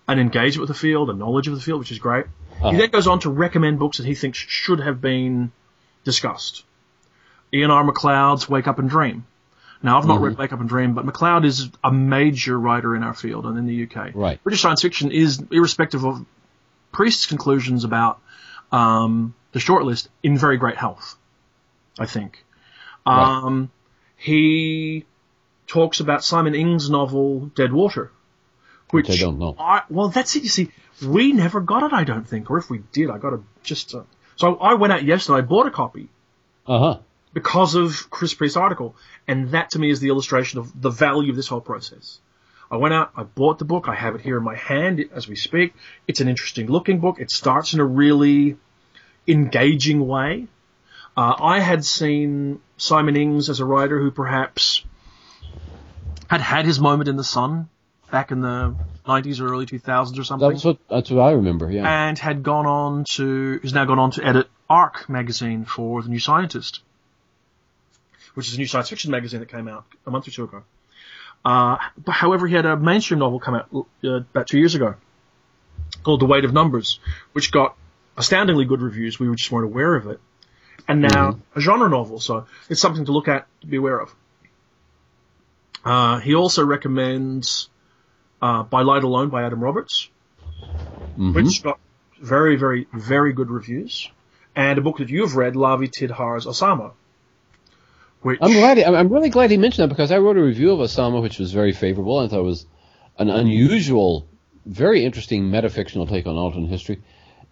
S1: an engagement with the field, a knowledge of the field, which is great.
S2: Uh-huh.
S1: He then goes on to recommend books that he thinks should have been discussed. Ian R. MacLeod's Wake Up and Dream. Now, I've not read Wake Up and Dream, but MacLeod is a major writer in our field and in the UK.
S2: Right.
S1: British science fiction is, irrespective of Priest's conclusions about um, the shortlist, in very great health, I think.
S2: Right.
S1: Um, he talks about Simon Ings' novel Dead Water, which,
S2: Which I don't know.
S1: I, well, that's it. You see, we never got it. I don't think, or if we did, I got to just. Uh, so I went out yesterday. I bought a copy
S2: Uh huh.
S1: because of Chris Priest's article, and that to me is the illustration of the value of this whole process. I went out, I bought the book, I have it here in my hand as we speak. It's an interesting looking book. It starts in a really engaging way. Uh, I had seen Simon Ings as a writer who perhaps had had his moment in the sun back in the 90s or early 2000s or something
S2: That's what that's what I remember. Yeah.
S1: and had gone on to has now gone on to edit Arc magazine for the New Scientist, which is a new science fiction magazine that came out a month or two ago. Uh, but however, he had a mainstream novel come out uh, about two years ago called The Weight of Numbers, which got astoundingly good reviews. We were just weren't aware of it, and now a genre novel. So it's something to look at to be aware of. Uh, he also recommends uh, By Light Alone by Adam Roberts
S2: Mhm.
S1: which got very, very, very good reviews, and a book that you've read, Lavie Tidhar's Osama, which
S2: I'm glad. He, I'm I'm really glad he mentioned that because I wrote a review of Osama, which was very favorable. I thought it was an unusual, very interesting metafictional take on alternate history,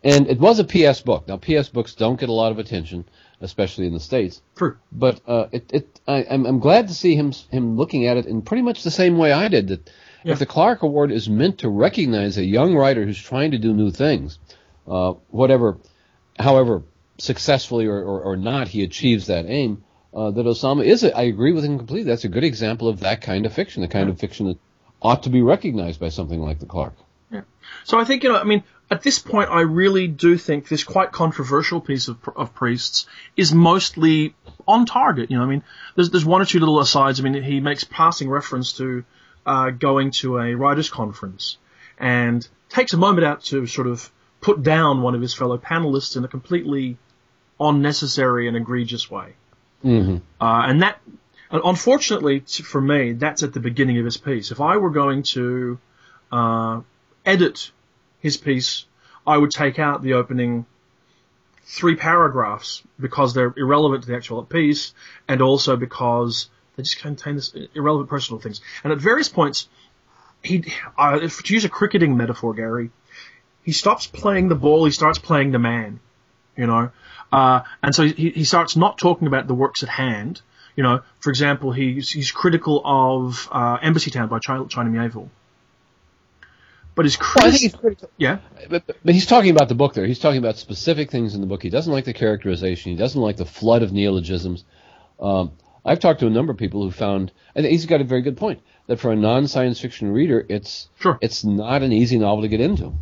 S2: and it was a PS book. Now, PS books don't get a lot of attention, especially in the states.
S1: true.
S2: But uh, it, it, I, I'm, I'm glad to see him him looking at it in pretty much the same way I did. That
S1: Yeah.
S2: if the Clarke Award is meant to recognize a young writer who's trying to do new things, uh, whatever, however successfully or, or, or not he achieves that aim, uh, that Osama is. A, I agree with him completely. That's a good example of that kind of fiction, the kind of fiction that ought to be recognized by something like the Clarke.
S1: So I think you know, I mean, at this point, I really do think this quite controversial piece of, of priests is mostly on target. You know, I mean, there's there's one or two little asides. I mean, he makes passing reference to uh, going to a writers' conference and takes a moment out to sort of put down one of his fellow panelists in a completely unnecessary and egregious way.
S2: Mm-hmm.
S1: Uh, and that, unfortunately for me, that's at the beginning of his piece. If I were going to uh, edit his piece, I would take out the opening three paragraphs because they're irrelevant to the actual piece, and also because they just contain this irrelevant personal things. And at various points, he, uh, to use a cricketing metaphor, Gary, he stops playing the ball, he starts playing the man. You know, uh, and so he, he starts not talking about the works at hand. You know, for example, he's, he's critical of uh, Embassytown by China, China Miéville. But his
S2: Well, I think he's critical.
S1: yeah,
S2: But, but- but he's talking about the book there. He's talking about specific things in the book. He doesn't like the characterization. He doesn't like the flood of neologisms. Um, I've talked to a number of people who found, and he's got a very good point, that for a non-science fiction reader, it's
S1: Sure.
S2: it's not an easy novel to get into.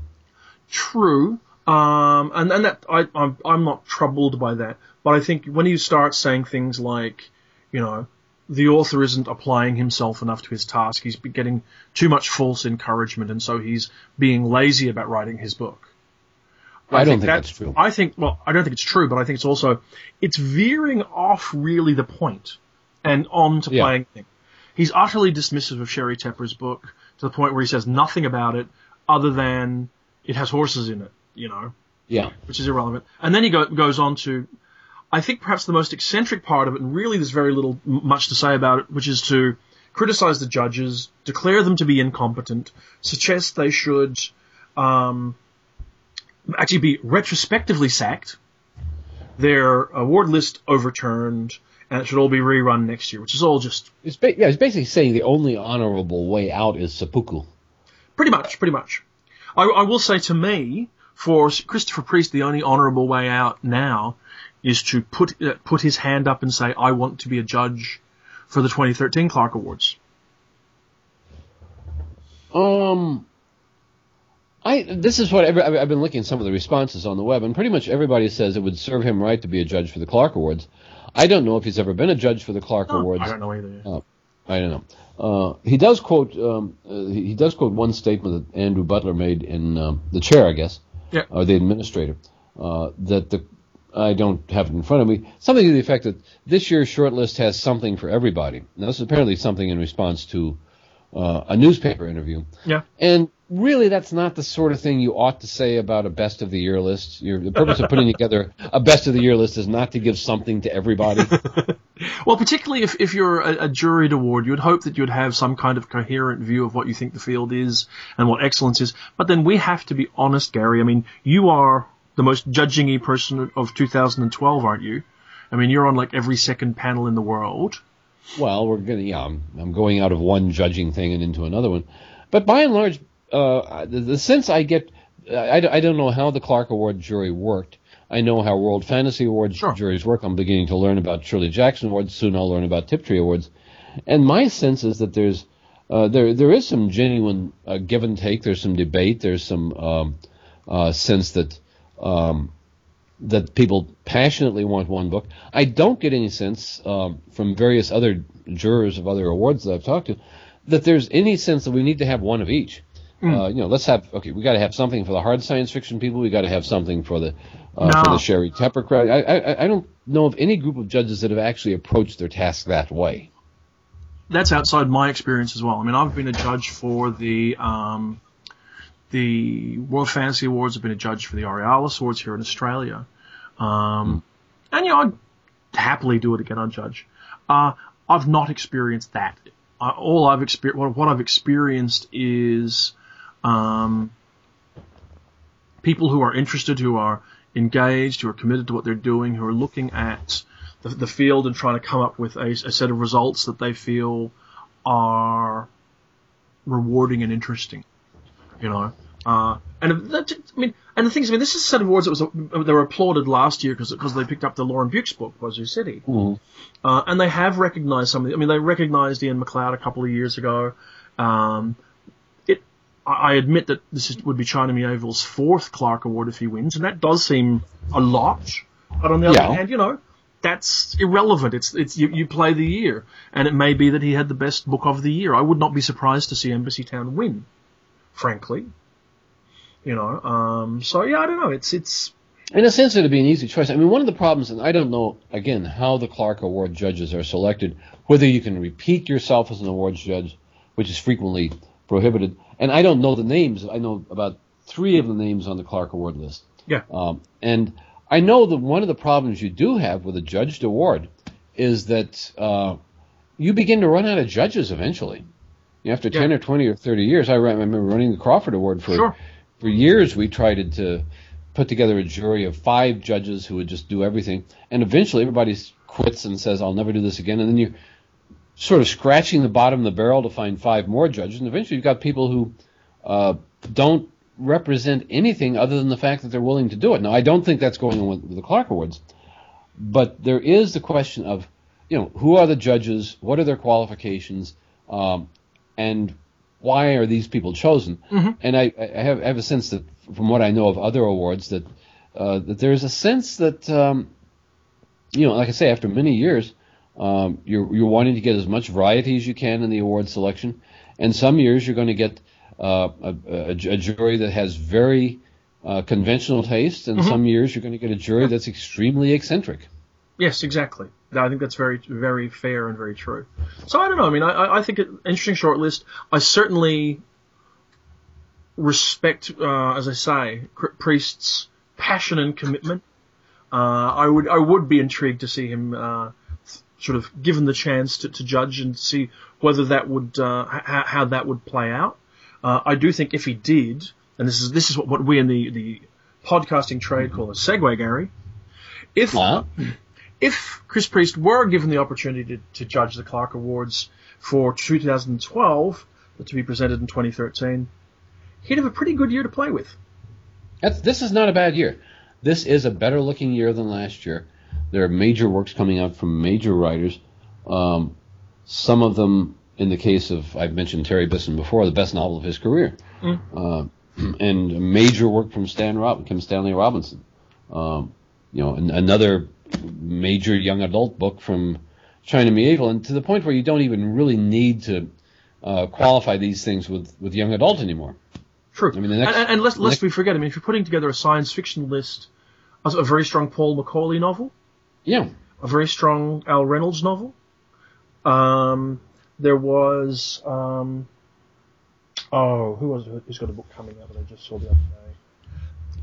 S1: true. Um, and and that I I'm I'm not troubled by that, but I think when you start saying things like, you know, the author isn't applying himself enough to his task, he's getting too much false encouragement, and so he's being lazy about writing his book.
S2: I, don't think that's, true.
S1: I think, well, I don't think it's true, but I think it's also, it's veering off really the point and on to
S2: Yeah.
S1: playing thing. He's utterly dismissive of Sheri Tepper's book to the point where he says nothing about it other than it has horses in it, you know,
S2: Yeah.
S1: which is irrelevant. And then he go, goes on to, I think perhaps the most eccentric part of it, and really there's very little much to say about it, which is to criticize the judges, declare them to be incompetent, suggest they should um, actually be retrospectively sacked, their award list overturned, and it should all be rerun next year, which is all just
S2: It's ba- yeah, it's basically saying the only honorable way out is seppuku.
S1: pretty much, pretty much. I, I will say to me, for Christopher Priest, the only honourable way out now is to put uh, put his hand up and say, "I want to be a judge for the 2013 Clarke Awards."
S2: Um, I this is what every, I've been looking at some of the responses on the web, and pretty much everybody says it would serve him right to be a judge for the Clarke Awards. I don't know if he's ever been a judge for the Clarke
S1: Oh,
S2: Awards.
S1: I don't know either.
S2: Oh, I don't know. Uh, he does quote um, uh, he he does quote one statement that Andrew Butler made in um, the chair, I guess,
S1: Yeah.
S2: or the administrator, uh, that the I don't have it in front of me. Something to the effect that this year's shortlist has something for everybody. Now, this is apparently something in response to uh, a newspaper interview.
S1: Yeah.
S2: And really, that's not the sort of thing you ought to say about a best of the year list. Your, the purpose of putting together a best of the year list is not to give something to everybody. (laughs)
S1: Well, particularly if, if you're a, a juried award, you would hope that you'd have some kind of coherent view of what you think the field is and what excellence is. But then we have to be honest, Gary. I mean, you are the most judging-y person of 2012, aren't you? I mean, you're on like every second panel in the world.
S2: Well, we're gonna. Yeah, I'm, I'm going out of one judging thing and into another one, but by and large, uh, the, the sense I get, I, I don't know how the Clarke Award jury worked. I know how World Fantasy Awards
S1: Sure.
S2: juries work. I'm beginning to learn about Shirley Jackson Awards. Soon I'll learn about Tiptree Awards, and my sense is that there's uh, there there is some genuine uh, give and take. There's some debate. There's some um, uh, sense that um, that people passionately want one book. I don't get any sense um, from various other jurors of other awards that I've talked to that there's any sense that we need to have one of each. Uh, you know, let's have okay. We got to have something for the hard science fiction people. We got to have something for the uh, for the Sheri Tepper crowd. I, I I don't know of any group of judges that have actually approached their task that way.
S1: That's outside my experience as well. I mean, I've been a judge for the um, the World Fantasy Awards. I've been a judge for the Aurealis Awards here in Australia, um, and you know, I'd happily do it again. I'd judge. Uh, I've not experienced that. All I've experienced, what, what I've experienced is um, people who are interested, who are engaged, who are committed to what they're doing, who are looking at the, the field and trying to come up with a, a set of results that they feel are rewarding and interesting. You know, uh, and that, I mean, and the things. I mean, this is a set of awards that was they were applauded last year because because they picked up the Lauren Beukes book, Wazoo City. Uh, and they have recognised some of the, I mean, they recognised Ian MacLeod a couple of years ago. Um, I admit that this is, would be China Miéville's fourth Clarke Award if he wins, and that does seem a lot. But on the other hand, you know, that's irrelevant. It's, it's, you, you play the year, and it may be that he had the best book of the year. I would not be surprised to see Embassytown win, frankly. You know, um, so yeah, I don't know. It's, it's,
S2: In a sense, it'd be an easy choice. I mean, one of the problems, and I don't know again how the Clarke Award judges are selected, whether you can repeat yourself as an awards judge, which is frequently prohibited. And I don't know the names. I know about three of the names on the Clarke Award list.
S1: yeah.
S2: Um, and I know that one of the problems you do have with a judged award is that uh, you begin to run out of judges eventually. After 10 or 20 or 30 years, I remember running the Crawford Award for
S1: Sure.
S2: for years. We tried to put together a jury of five judges who would just do everything, and eventually everybody quits and says, "I'll never do this again." And then you're sort of scratching the bottom of the barrel to find five more judges, and eventually you've got people who uh, don't represent anything other than the fact that they're willing to do it. Now, I don't think that's going on with, with the Clarke Awards, but there is the question of, you know, who are the judges? What are their qualifications? Um, and why are these people chosen? And I, I have, I have a sense that from what I know of other awards that uh, that there's a sense that um, you know, like I say, after many years, um, you're you're wanting to get as much variety as you can in the award selection, and some years you're going to get uh, a, a, a jury that has very uh, conventional taste, and some years you're going to get a jury that's extremely eccentric.
S1: Yes, exactly. I think that's very, very fair and very true. So I don't know. I mean, I, I think it interesting short list. I certainly respect, uh, as I say, Priest's passion and commitment. Uh, I would, I would be intrigued to see him uh, sort of given the chance to, to judge and see whether that would, uh, how, how that would play out. Uh, I do think if he did, and this is this is what, what we in the the podcasting trade call a segue, Gary. If if Chris Priest were given the opportunity to, to judge the Clarke Awards for 2012, to be presented in 2013, he'd have a pretty good year to play with.
S2: That's, this is not a bad year. This is a better looking year than last year. There are major works coming out from major writers. Um, some of them, in the case of, I've mentioned Terry Bisson before, the best novel of his career. Uh, (clears throat) and major work from Stan Rob- Kim Stanley Robinson. Um, you know, an, another major young adult book from China Miéville, and to the point where you don't even really need to uh, qualify these things with, with young adult anymore.
S1: True.
S2: I mean, the next-
S1: and, and, lest, lest
S2: next-
S1: we forget, I mean, if you're putting together a science fiction list, a, a very strong Paul McAuley novel,
S2: Yeah.
S1: a very strong Al Reynolds novel. Um, there was, um, oh, who was who's got a book coming out that I just saw the other day?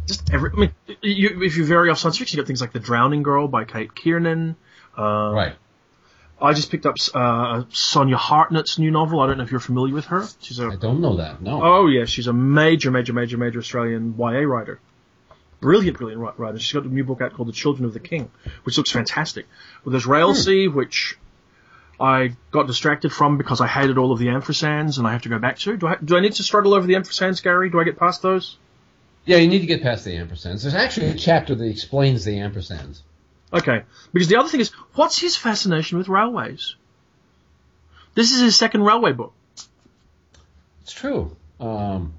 S1: Just every, I mean, you, if you vary off science fiction, you got things like The Drowning Girl by Kate Kiernan. Um,
S2: Right.
S1: I just picked up uh, Sonya Hartnett's new novel. I don't know if you're familiar with her. She's a
S2: I don't know that. No.
S1: Oh yeah, she's a major, major, major, major Australian YA writer. Brilliant, brilliant ri- writer. She's got a new book out called The Children of the King, which looks fantastic. Well, there's Railsea, which I got distracted from because I hated all of the ampersands, and I have to go back to. Do I, do I need to struggle over the ampersands, Gary? Do I get past those?
S2: Yeah, you need to get past the ampersands. There's actually a chapter that explains the ampersands.
S1: Okay. Because the other thing is, what's his fascination with railways? This is his second railway book.
S2: It's true. Um,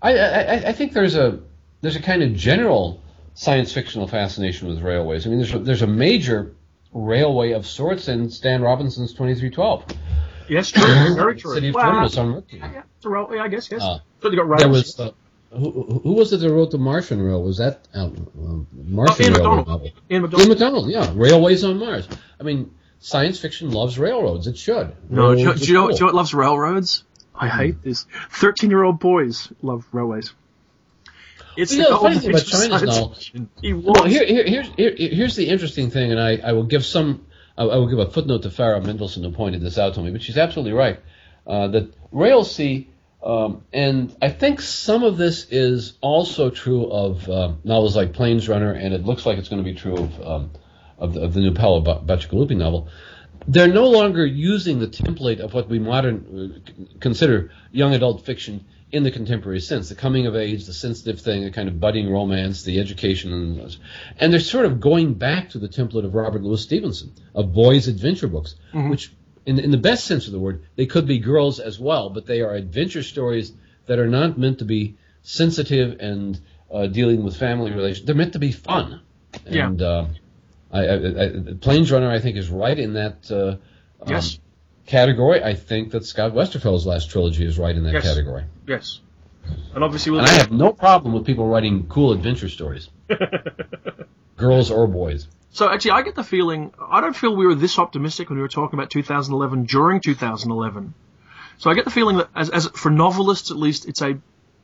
S2: I, I, I think there's a there's a kind of general science fictional fascination with railways. I mean, there's a, there's a major railway of sorts in Stan Robinson's 2312.
S1: Yes, true. (coughs) Very true.
S2: City of
S1: Well,
S2: Terminus on Mercury.
S1: yeah, it's a railway, I guess, yes.
S2: Uh,
S1: so you got rails.
S2: There was uh, who, who who was it that wrote the Martian Rail? Was that uh, uh, Martian
S1: Ian
S2: Railway
S1: McDonald.
S2: novel?
S1: Ian
S2: Ian
S1: McDonald.
S2: McDonald, yeah, Railways on Mars. I mean, science fiction loves railroads. It should.
S1: No, do you, do you know,
S2: are
S1: do you know what loves railroads? I
S2: Hmm.
S1: hate this. Thirteen-year-old boys love railways. It's
S2: you know, the funny thing about
S1: age of
S2: China's
S1: science
S2: now-. (laughs)
S1: He
S2: Well, here, here, here's, here, here's the interesting thing, and I, I will give some, I, I will give a footnote to Farah Mendlesohn who pointed this out to me, but she's absolutely right. Uh, that Rail um, and I think some of this is also true of uh, novels like Planesrunner, and it looks like it's going to be true of, um, of, the, of the new Paolo Ba- Bacigalupi novel. They're no longer using the template of what we modern uh, consider young adult fiction in the contemporary sense, the coming of age, the sensitive thing, the kind of budding romance, the education, and, and they're sort of going back to the template of Robert Louis Stevenson, of boys' adventure books, which, in, in the best sense of the word, they could be girls as well, but they are adventure stories that are not meant to be sensitive and uh, dealing with family relations. They're meant to be fun.
S1: Yeah.
S2: And uh, I, I, I, Planesrunner, I think, is right in that uh, um,
S1: Yes.
S2: Category. I think that Scott Westerfeld's last trilogy is right in that
S1: Yes.
S2: category.
S1: Yes. And obviously, we'll
S2: And I have no problem with people writing cool adventure stories, (laughs) girls or boys.
S1: So actually, I get the feeling I don't feel we were this optimistic when we were talking about 2011 during 2011. So I get the feeling that as, as for novelists at least, it's a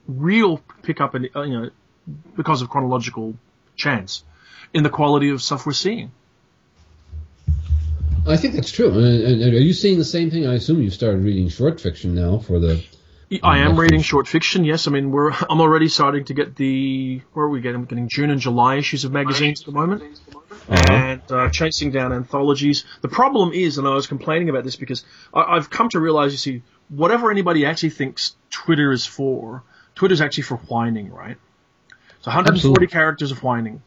S1: real pickup in you know because of chronological chance in the quality of stuff we're seeing.
S2: I think that's true. And, and, are you seeing the same thing? I assume you've started reading short fiction now for the.
S1: I am reading short fiction. Yes, I mean we're I'm already starting to get the where are we getting? I'm getting June and July issues of magazines at the moment. and uh, chasing down anthologies. The problem is, and I was complaining about this because I, I've come to realize, you see, whatever anybody actually thinks Twitter is for, Twitter's actually for whining, right? So 140
S2: Absolutely.
S1: characters of whining.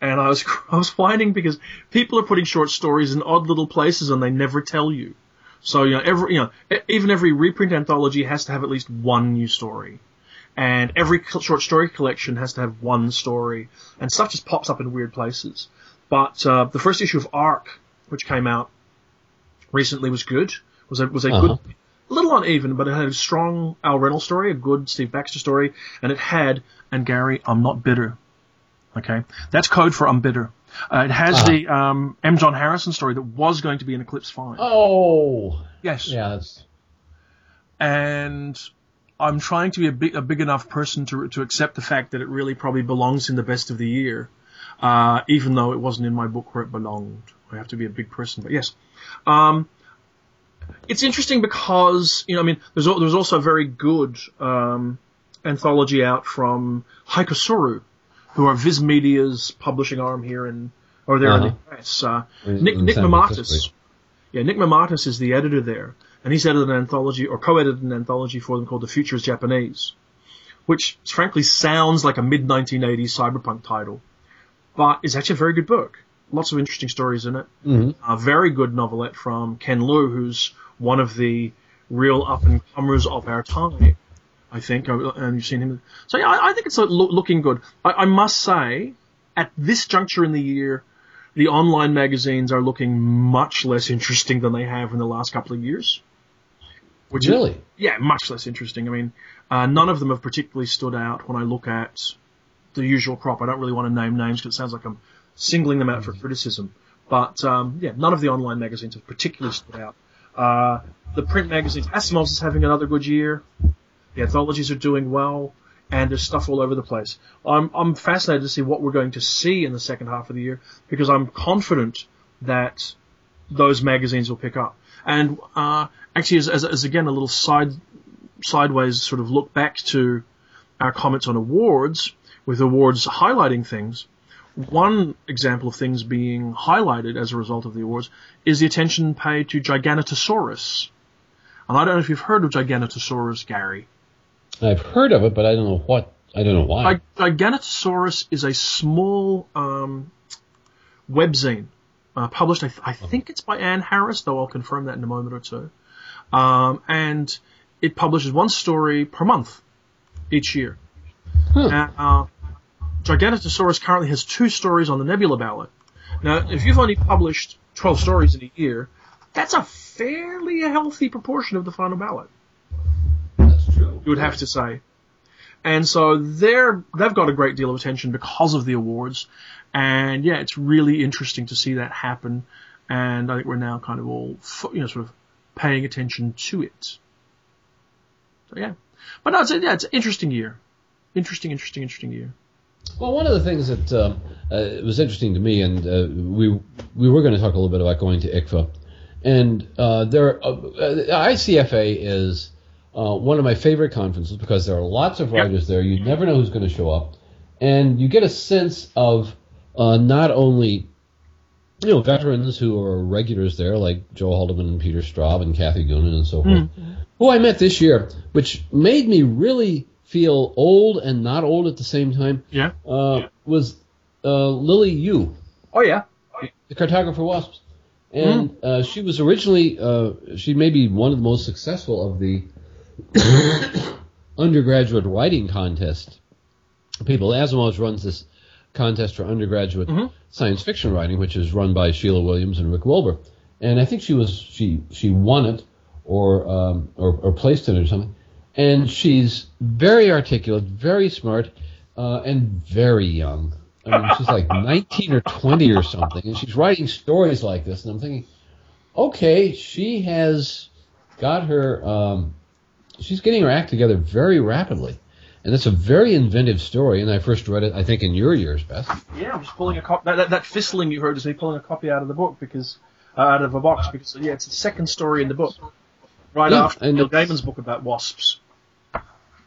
S1: And I was (laughs) I was whining because people are putting short stories in odd little places and they never tell you. So you know, every you know, even every reprint anthology has to have at least one new story, and every short story collection has to have one story, and stuff just pops up in weird places. But uh, the first issue of Arc, which came out recently, was good. Was a was a
S2: Uh-huh.
S1: good, a little uneven, but it had a strong Al Reynolds story, a good Steve Baxter story, and it had and Gary, I'm not bitter. Okay, that's code for I'm bitter. Uh, it has
S2: Uh-huh.
S1: the um, M. John Harrison story that was going to be in Eclipse Five.
S2: Oh,
S1: yes,
S2: that's
S1: and I'm trying to be a big, a big enough person to to accept the fact that it really probably belongs in the best of the year, uh, even though it wasn't in my book where it belonged. I have to be a big person, but yes. Um, it's interesting because you know, I mean, there's there's also a very good um, anthology out from Haikasoru, who are Viz Media's publishing arm here in or there in
S2: Uh-huh.
S1: the US. Uh, Nick
S2: in
S1: Nick
S2: Mamatas.
S1: Yeah, Nick Mamatas is the editor there, and he's edited an anthology or co-edited an anthology for them called The Future is Japanese, which frankly sounds like a mid 1980s cyberpunk title, but is actually a very good book. Lots of interesting stories in it.
S2: Mhm.
S1: A very good novelette from Ken Liu, who's one of the real up and comers of our time. I think, and you've seen him. So yeah, I, I think it's loo- looking good. I, I must say, at this juncture in the year, the online magazines are looking much less interesting than they have in the last couple of years. Which is-
S2: really.
S1: yeah, much less interesting. I mean, uh, none of them have particularly stood out when I look at the usual crop. I don't really want to name names because it sounds like I'm singling them out for criticism. But um, yeah, none of the online magazines have particularly stood out. Uh, the print magazines, Asimov's is having another good year. The anthologies are doing well, and there's stuff all over the place. I'm I'm fascinated to see what we're going to see in the second half of the year because I'm confident that those magazines will pick up. And uh, actually, as, as, as again a little side sideways sort of look back to our comments on awards, with awards highlighting things. One example of things being highlighted as a result of the awards is the attention paid to Giganotosaurus. And I don't know if you've heard of Giganotosaurus, Gary.
S2: I've heard of it, but I don't know what. I don't know why.
S1: Gig- Giganotosaurus is a small um, webzine uh, published. I, th- I think it's by Anne Harris, though I'll confirm that in a moment or two. Um, and it publishes one story per month each year.
S2: Huh.
S1: Now, uh, Giganotosaurus currently has two stories on the Nebula ballot. Now, if you've only published 12 stories in a year, that's a fairly healthy proportion of the final ballot. You would have to say. And so they're they've got a great deal of attention because of the awards, and yeah, it's really interesting to see that happen. And I think we're now kind of all you know sort of paying attention to it. So yeah, but no, it's yeah, it's an interesting year, interesting, interesting, interesting year.
S2: Well, one of the things that um, uh, was interesting to me, and uh, we we were going to talk a little bit about going to ICFA, and uh, there uh, uh, ICFA is uh, one of my favorite conferences because there are lots of writers there. You never know who's going to show up, and you get a sense of uh, not only you know veterans who are regulars there, like Joe Haldeman and Peter Straub and Kathy Goonan and so forth, who I met this year, which made me really feel old and not old at the same time
S1: Yeah.
S2: uh, was uh, Lily Yu,
S1: Oh yeah.
S2: the cartographer wasps, and uh, she was originally uh, she may be one of the most successful of the (coughs) undergraduate writing contest people. Asimov runs this contest for undergraduate science fiction writing, which is run by Sheila Williams and Rick Wilber, and I think she was she she won it or um, or, or placed in it or something. And she's very articulate, very smart, uh, and very young. I mean, she's like (laughs) 19 or 20 or something, and she's writing stories like this. And I'm thinking, okay, she has got her, um, she's getting her act together very rapidly. And it's a very inventive story. And I first read it, I think, in your years, Beth.
S1: Yeah, I'm just pulling a copy. That, that, that fistling you heard is me pulling a copy out of the book because uh, out of a box because yeah, it's the second story in the book, right
S2: Yeah,
S1: after Neil Gaiman's book about wasps.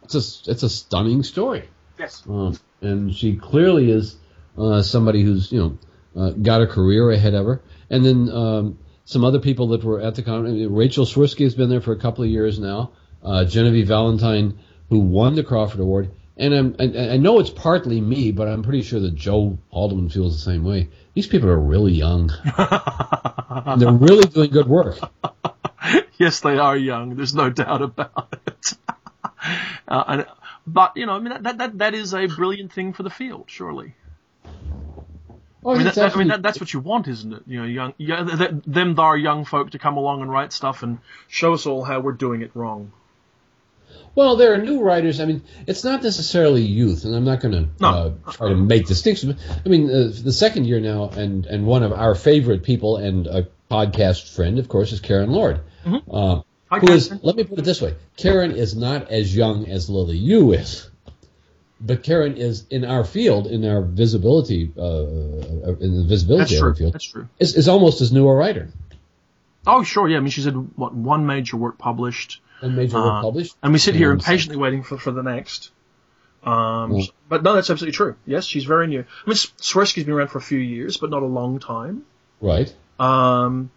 S2: It's a, it's a stunning story.
S1: Yes.
S2: Um, and she clearly is uh, somebody who's you know uh, got a career ahead of her. And then um, some other people that were at the con. Rachel Swirsky has been there for a couple of years now. Uh, Genevieve Valentine, who won the Crawford Award. And I'm, I, I know it's partly me, but I'm pretty sure that Joe Haldeman feels the same way. These people are really young. (laughs) and they're really doing good work. (laughs)
S1: yes, they are young. There's no doubt about it. (laughs) uh, and, but you know, I mean, that, that that is a brilliant thing for the field, surely.
S2: Oh,
S1: I mean, that, I mean that, that's what you want, isn't it? You know, young, yeah, th- th- them are young folk to come along and write stuff and show us all how we're doing it wrong.
S2: Well, there are new writers. I mean, it's not necessarily youth, and I'm not going to
S1: No.
S2: uh, try to make distinctions. I mean, uh, the second year now, and and one of our favorite people and a podcast friend, of course, is Karen Lord. Uh,
S1: Hi,
S2: who is, let me put it this way: Karen is not as young as Lily Yu is, but Karen is in our field, in our visibility, uh, uh, in the visibility
S1: That's
S2: of
S1: true.
S2: our field,
S1: That's true.
S2: is, is almost as new a writer.
S1: Oh, sure. Yeah. I mean, she's had what one major work published,
S2: And major
S1: Uh,
S2: published.
S1: and we sit here impatiently waiting for, for the next. Um,
S2: Mm.
S1: But no, that's absolutely true. Yes, she's very new. I mean, Swirsky's been around for a few years, but not a long time.
S2: Right.
S1: Um,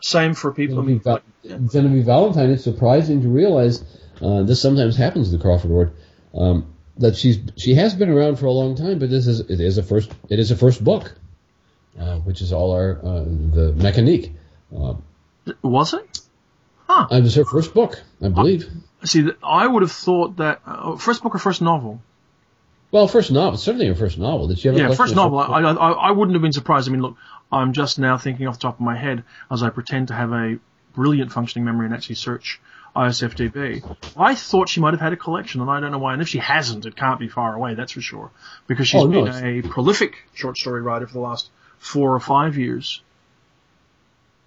S1: same for people. I mean,
S2: Genevieve, Val- Genevieve Valentine, it's surprising to realize uh, this sometimes happens in the Crawford Award um, that she's she has been around for a long time, but this is it is a first it is a first book, uh, which is all our uh, the Mechanique. Uh,
S1: was it?
S2: It was her first book, I believe.
S1: See, I would have thought that uh, first book or first novel.
S2: Well, first novel, certainly her first novel. Did she have a
S1: Yeah, first novel. I, I, I wouldn't have been surprised. I mean, look, I'm just now thinking off the top of my head as I pretend to have a brilliant functioning memory and actually search ISFDB. I thought she might have had a collection, and I don't know why. And if she hasn't, it can't be far away. That's for sure, because she's
S2: Oh, no,
S1: been a prolific short story writer for the last four or five years.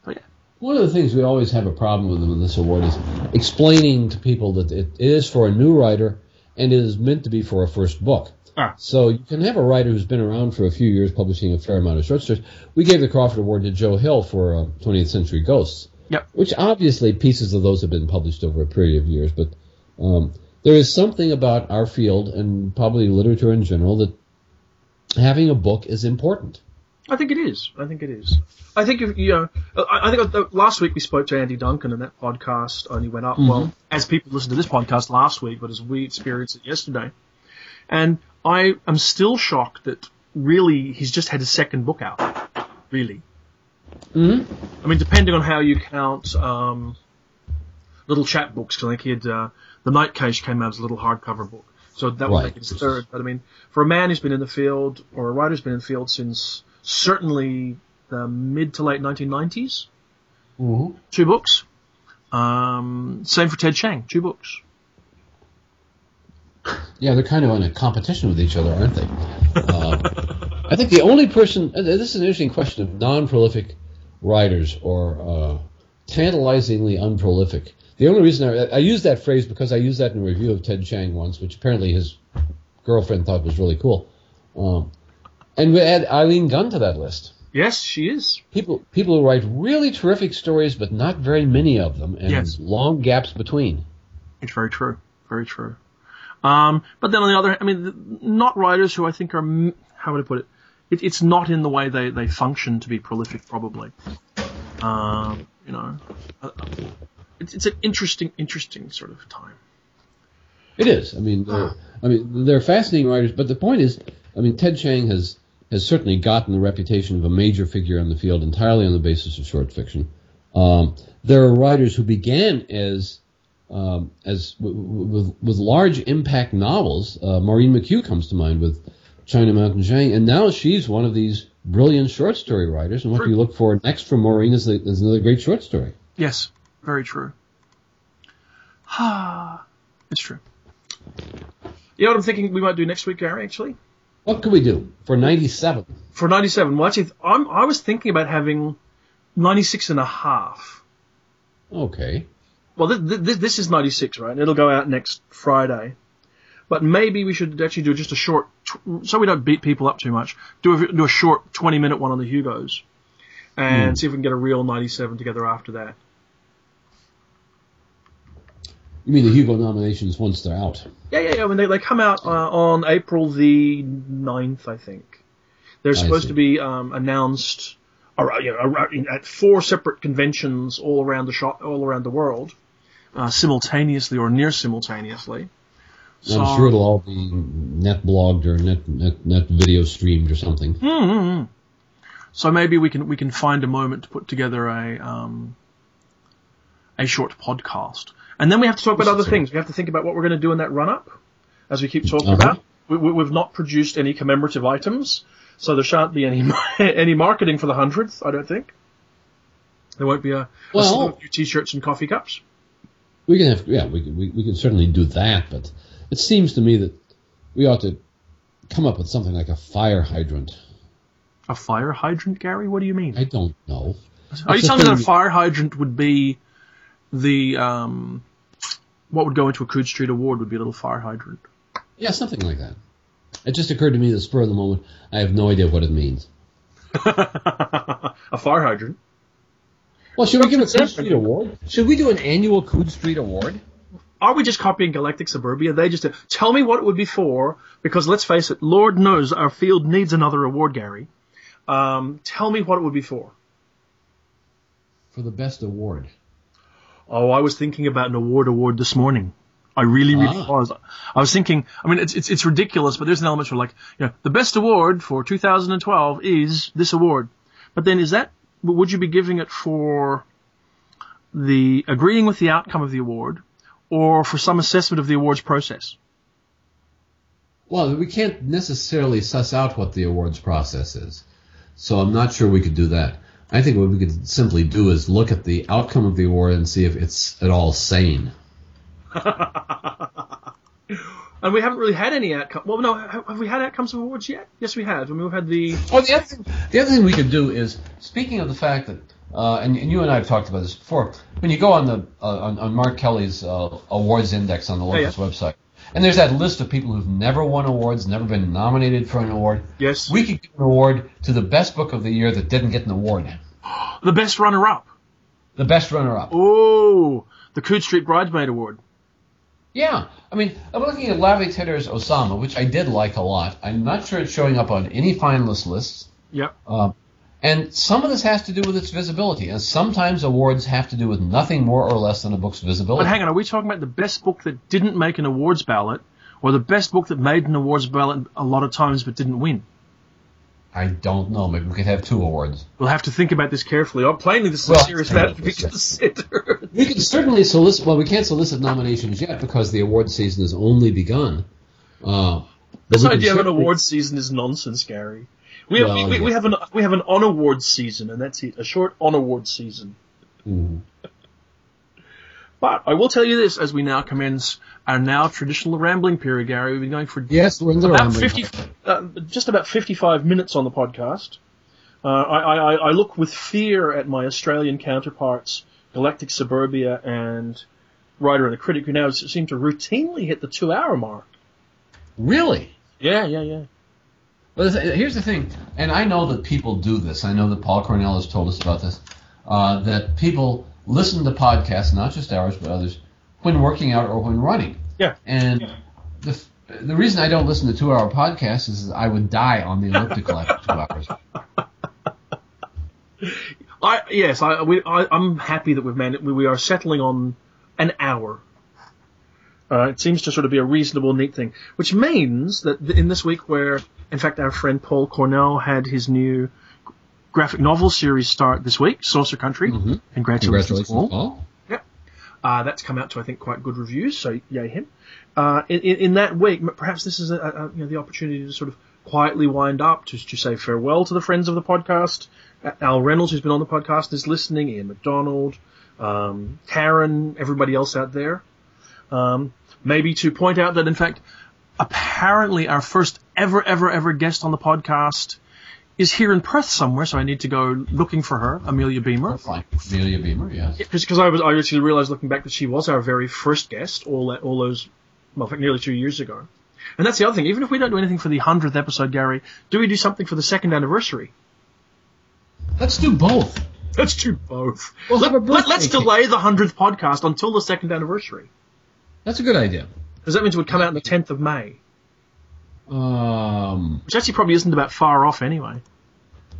S1: But yeah,
S2: One of the things we always have a problem with with this award is explaining to people that it is for a new writer and it is meant to be for a first book.
S1: Ah.
S2: So you can have a writer who's been around for a few years publishing a fair amount of short stories. We gave the Crawford Award to Joe Hill for uh, 20th Century Ghosts,
S1: Yep.
S2: which obviously pieces of those have been published over a period of years, but um, there is something about our field and probably literature in general that having a book is important.
S1: I think it is. I think it is. I think if you know, I, I think uh, last week we spoke to Andy Duncan, and that podcast only went up. Well, as people listened to this podcast last week, but as we experienced it yesterday, and I am still shocked that really he's just had his second book out. Really,
S2: Mm-hmm.
S1: I mean, depending on how you count um, little chap books, 'cause I think he had uh, the Night Cache came out as a little hardcover book, so that would
S2: Right.
S1: make it his third. But I mean, for a man who's been in the field or a writer who's been in the field since certainly the mid to late 1990s,
S2: Mm-hmm.
S1: two books. Um, same for Ted Chiang, two books.
S2: Yeah, they're kind of in a competition with each other, aren't they? Uh, (laughs) I think the only person, uh, this is an interesting question of non prolific writers or uh, tantalizingly unprolific. The only reason I, I use that phrase because I used that in a review of Ted Chiang once, which apparently his girlfriend thought was really cool. Um, and we add Eileen Gunn to that list.
S1: Yes, she is.
S2: People, people who write really terrific stories, but not very many of them, and
S1: Yes.
S2: long gaps between.
S1: It's very true. Very true. Um, but then on the other hand, I mean, not writers who I think are, how would I put it? it it's not in the way they, they function to be prolific, probably. Um, you know, uh, it's, it's an interesting, interesting sort of time.
S2: It is. I mean, they're, I mean, they're fascinating writers. But the point is, I mean, Ted Chiang has has certainly gotten the reputation of a major figure in the field entirely on the basis of short fiction. Um, there are writers who began as um, as w- w- with with large impact novels. Uh, Maureen McHugh comes to mind with China Mountain Zhang, and now she's one of these brilliant short story writers. And what
S1: True.
S2: you look for next from Maureen is, the, is another great short story.
S1: Yes, very true. Ah, (sighs) it's true. You know what I'm thinking we might do next week, Gary, actually?
S2: What could we do for ninety seven?
S1: For 97, well, actually, I'm, I was thinking about having 96 and a half.
S2: Okay.
S1: Well, th- th- this is 96, right? It'll go out next Friday. But maybe we should actually do just a short, tw- so we don't beat people up too much. Do a, do a short 20 minute one on the Hugos, and hmm. see if we can get a real 97 together after that.
S2: You mean the Hugo nominations once they're out?
S1: Yeah, yeah, yeah. I mean, they, they come out uh, on April the 9th, I think. They're supposed to be um, announced ar- you know, ar- in- at four separate conventions all around the shop, all around the world, uh, simultaneously or near simultaneously. So,
S2: I'm sure it'll all be net blogged or net, net net video streamed or something.
S1: Mm-hmm. So maybe we can we can find a moment to put together a um, a short podcast. And then we have to talk about other things. We have to think about what we're going to do in that run up, as we keep talking
S2: Uh-huh.
S1: about. We, we've not produced any commemorative items, so there shan't be any (laughs) any marketing for the hundredth. I don't think. There won't be a, a
S2: Well-
S1: slew of new t-shirts and coffee cups.
S2: We can have, yeah, we can, we, we can certainly do that, but it seems to me that we ought to come up with something like a fire hydrant.
S1: A fire hydrant, Gary? What do you mean?
S2: I don't know.
S1: Are you telling me that a fire hydrant would be the um, what would go into a Coode Street award would be a little fire hydrant?
S2: Yeah, something like that. It just occurred to me at the spur of the moment. I have no idea what it means. (laughs)
S1: a fire hydrant.
S2: Well, should we give a Coode
S1: different.
S2: Street award? Should we do an annual Coode Street award?
S1: Are we just copying Galactic Suburbia? They just tell me what it would be for, because let's face it, Lord knows our field needs another award, Gary. Um, tell me what it would be for.
S2: For the best award.
S1: Oh, I was thinking about an award award this morning. I really, really
S2: Ah.
S1: was. I was thinking. I mean, it's it's it's ridiculous, but there's an element where like, you know, the best award for 2012 is this award. But then, is that would you be giving it for the agreeing with the outcome of the award, or for some assessment of the awards process?
S2: Well, we can't necessarily suss out what the awards process is. So I'm not sure we could do that. I think what we could simply do is look at the outcome of the award and see if it's at all sane. (laughs)
S1: And we haven't really had any outcome. Well, no, have, we had outcomes of awards yet? Yes, we have. I mean, we've had the.
S2: Oh, the other thing, the other thing we could do is, speaking of the fact that, uh, and, and you and I have talked about this before, when you go on the uh, on, on Mark Kelly's uh, awards index on the
S1: Yeah,
S2: Locus website, and there's that list of people who've never won awards, never been nominated for an award.
S1: Yes.
S2: We could give an award to the best book of the year that didn't get an award,
S1: the best runner-up.
S2: the best runner-up.
S1: Oh, the Coode Street Bridesmaid Award.
S2: Yeah, I mean, I'm looking at Lavie Tidhar's Osama, which I did like a lot. I'm not sure it's showing up on any finalist lists.
S1: Yep.
S2: Um, and some of this has to do with its visibility, and sometimes awards have to do with nothing more or less than a book's visibility.
S1: But hang on, are we talking about the best book that didn't make an awards ballot, or the best book that made an awards ballot a lot of times but didn't win?
S2: I don't know. Maybe we could have two awards.
S1: We'll have to think about this carefully. Oh, plainly, this is
S2: Well,
S1: a serious matter to be considered.
S2: We can certainly solicit. Well, we can't solicit nominations yet because the award season has only begun. Uh,
S1: this idea of an awards season is nonsense, Gary. We have,
S2: Well,
S1: we, we have an we have an on awards season, and that's it. A short on awards season.
S2: Mhm.
S1: But I will tell you this: as we now commence our now traditional rambling period, Gary, we've been going for
S2: Yes, we're in the
S1: about
S2: rambling
S1: 50, uh, just about 55 minutes on the podcast. Uh, I, I, I look with fear at my Australian counterparts, Galactic Suburbia and Writer and the Critic, who now seem to routinely hit the two hour mark.
S2: Really?
S1: Yeah, yeah, yeah.
S2: Th- here's the thing, and I know that people do this. I know that Paul Cornell has told us about this. Uh, that people listen to podcasts, not just ours but others, when working out or when running.
S1: Yeah.
S2: And the the reason I don't listen to two hour podcasts is I would die on the elliptical after two hours. (laughs)
S1: I, yes, I, we, I, I'm happy that we've managed, we, we are settling on an hour. Uh, it seems to sort of be a reasonable, neat thing, which means that in this week where, in fact, our friend Paul Cornell had his new graphic novel series start this week, Saucer Country.
S2: Mhm.
S1: Congratulations,
S2: Congratulations,
S1: Paul.
S2: Paul.
S1: Uh, that's come out to, I think, quite good reviews, so yay him. Uh, in, in, that week, perhaps this is a, a, you know, the opportunity to sort of quietly wind up, to, to say farewell to the friends of the podcast. Al Reynolds, who's been on the podcast, is listening, Ian McDonald, um, Karen, everybody else out there. Um, maybe to point out that, in fact, apparently our first ever, ever, ever guest on the podcast is here in Perth somewhere, so I need to go looking for her, Amelia Beamer.
S2: Fine. Amelia Beamer, yes.
S1: Because I was, I actually realized looking back that she was our very first guest all that, all those, well, in fact, nearly two years ago. And that's the other thing. Even if we don't do anything for the hundredth episode, Gary, do we do something for the second anniversary?
S2: Let's do both.
S1: Let's do both.
S2: We'll
S1: Let,
S2: have a
S1: let,
S2: birthday
S1: us delay the hundredth podcast until the second anniversary.
S2: That's a good idea.
S1: Because that means it would come out on the tenth of May,
S2: Um,
S1: which actually probably isn't about far off anyway.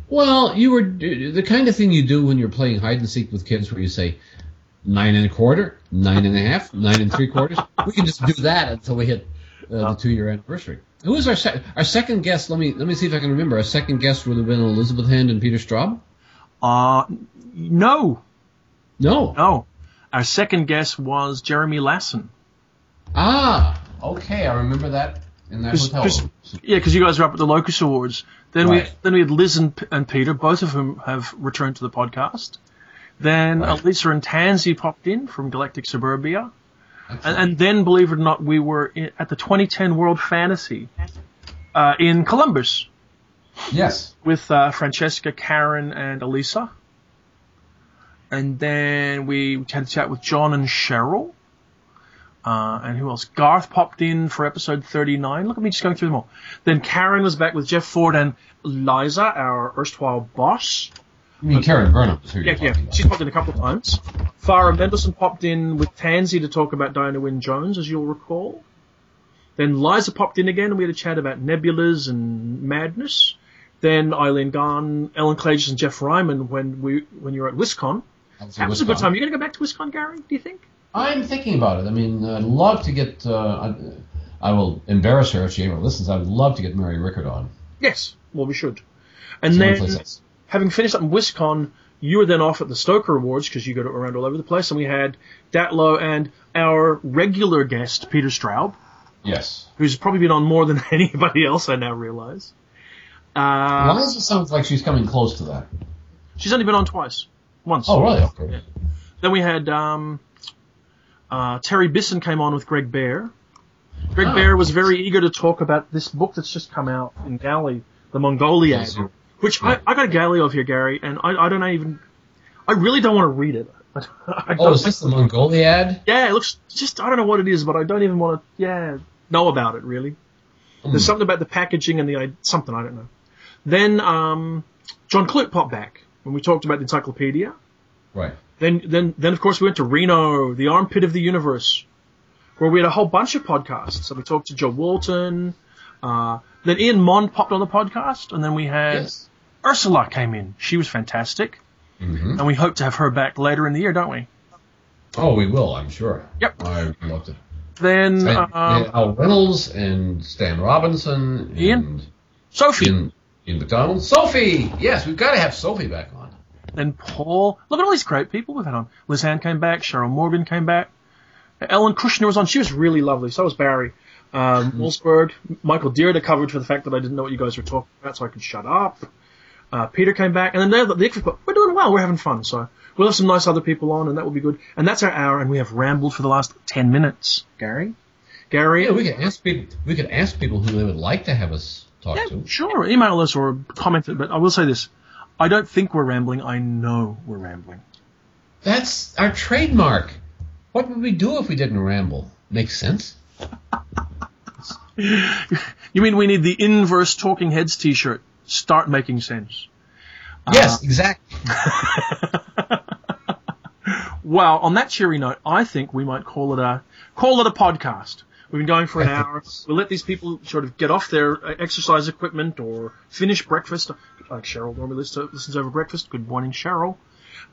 S2: well, you were the kind of thing you do when you're playing hide and seek with kids, where you say nine and a quarter, nine and a half, nine and three quarters. We can just do that until we hit uh, the two year anniversary. Who was our sec- our second guest? Let me let me see if I can remember. Our second guest would have been Elizabeth Hand and Peter Straub.
S1: Uh, no,
S2: No,
S1: no. Our second guest was Jeremy Lassen.
S2: Ah, okay, I remember that in that
S1: 'Cause-
S2: hotel
S1: 'cause-. Yeah, because you guys were up at the Locus Awards. Then we then we had Liz and, and Peter, both of whom have returned to the podcast. Then
S2: Right.
S1: Elisa and Tansy popped in from Galactic Suburbia. And, and then, believe it or not, we were in, at the 2010 World Fantasy uh, in Columbus
S2: yes,
S1: with uh, Francesca, Karen, and Elisa. And then we had a chat with John and Cheryl. Uh, and who else? Garth popped in for episode 39. Look at me just going through them all. Then Karen was back with Jeff Ford and Liza, our erstwhile boss.
S2: I mean Karen Burnham is who you're
S1: Yeah, yeah.
S2: about.
S1: She's popped in a couple of times. Farah Mendlesohn popped in with Tansy to talk about Diana Wynne Jones, as you'll recall. Then Liza popped in again, and we had a chat about nebulas and madness. Then Eileen Gunn, Ellen Klages, and Geoff Ryman when we when you were at WisCon.
S2: That was
S1: That was a good time. You going to go back to WisCon, Gary? Do you think?
S2: I'm thinking about it. I mean, I'd love to get. Uh, I, I will embarrass her if she ever listens. I would love to get Mary Rickert on.
S1: Yes. Well, we should. And then, having finished up in WisCon, you were then off at the Stoker Awards because you go around all over the place, and we had Datlow and our regular guest Peter Straub.
S2: Yes.
S1: who's probably been on more than (laughs) anybody else, I now realize. Uh,
S2: Liza sounds like she's coming close to that.
S1: she's only been on twice. Once.
S2: Oh, really? Okay.
S1: Then we had um, uh, Terry Bisson came on with Greg Bear. Greg
S2: Ah.
S1: Bear was very eager to talk about this book that's just come out in Galley, The Mongoliad, which I, I got a Galley of here, Gary, and I, I don't even, I really don't want to read it. (laughs) I
S2: Oh, is this the Mongoliad?
S1: yeah, it looks just, I don't know what it is, but I don't even want to, yeah, know about it, really. There's
S2: Hmm.
S1: something about the packaging and the something I don't know. Then um, John Clute popped back when we talked about the encyclopedia.
S2: Right.
S1: Then then then of course we went to Reno, the armpit of the universe, where we had a whole bunch of podcasts. So we talked to Jo Walton. Uh, then Ian Mond popped on the podcast, and then we had
S2: Yes.
S1: Ursula came in. She was fantastic,
S2: hmm
S1: and we hope to have her back later in the year, don't we?
S2: Oh, we will, I'm sure.
S1: Yep.
S2: I love to.
S1: Then
S2: And,
S1: um,
S2: Al Reynolds and Stan Robinson
S1: Ian?
S2: and
S1: Sophie,
S2: in, Ian McDonald. Sophie! Yes, we've got to have Sophie back on.
S1: Then Paul. Look at all these great people we've had on. Liz Hand came back. Cheryl Morgan came back. Ellen Kushner was on. She was really lovely. So was Barry. Um, Wolfsburg. Michael Dirda covered for the fact that I didn't know what you guys were talking about, so I could shut up. Uh, Peter came back, and then now that the Icarus book, we're doing well. We're having fun. So we'll have some nice other people on, and that will be good. And that's our hour, and we have rambled for the last ten minutes. Gary, Gary,
S2: Yeah, we could ask people. We could ask people who they would like to have us talk
S1: Yeah,
S2: to.
S1: sure. Email us or comment it. But I will say this: I don't think we're rambling. I know we're rambling.
S2: That's our trademark. What would we do if we didn't ramble? Makes sense. (laughs)
S1: You mean we need the inverse Talking Heads T-shirt? Start making sense.
S2: Yes, uh, exactly. (laughs)
S1: Well, on that cheery note, I think we might call it a call it a podcast. We've been going for an (laughs) hour. We'll let these people sort of get off their uh, exercise equipment or finish breakfast. Like Cheryl normally listens, listens over breakfast. Good morning, Cheryl.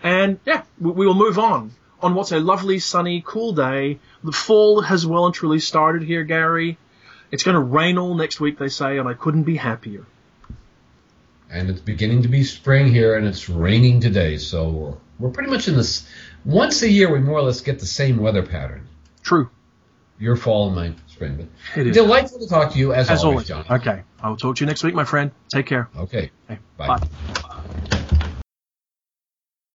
S1: And yeah, we, we will move on on what's a lovely, sunny, cool day. The fall has well and truly started here, Gary. It's going to rain all next week, they say, and I couldn't be happier.
S2: And it's beginning to be spring here, and it's raining today. So we're, we're pretty much in this. Once a year, we more or less get the same weather pattern.
S1: True.
S2: Your fall and my spring. But
S1: It is.
S2: delightful to talk to you as,
S1: As always.
S2: John.
S1: Okay. I will talk to you next week, my friend. Take care.
S2: Okay.
S1: Okay.
S2: Bye.
S1: Bye.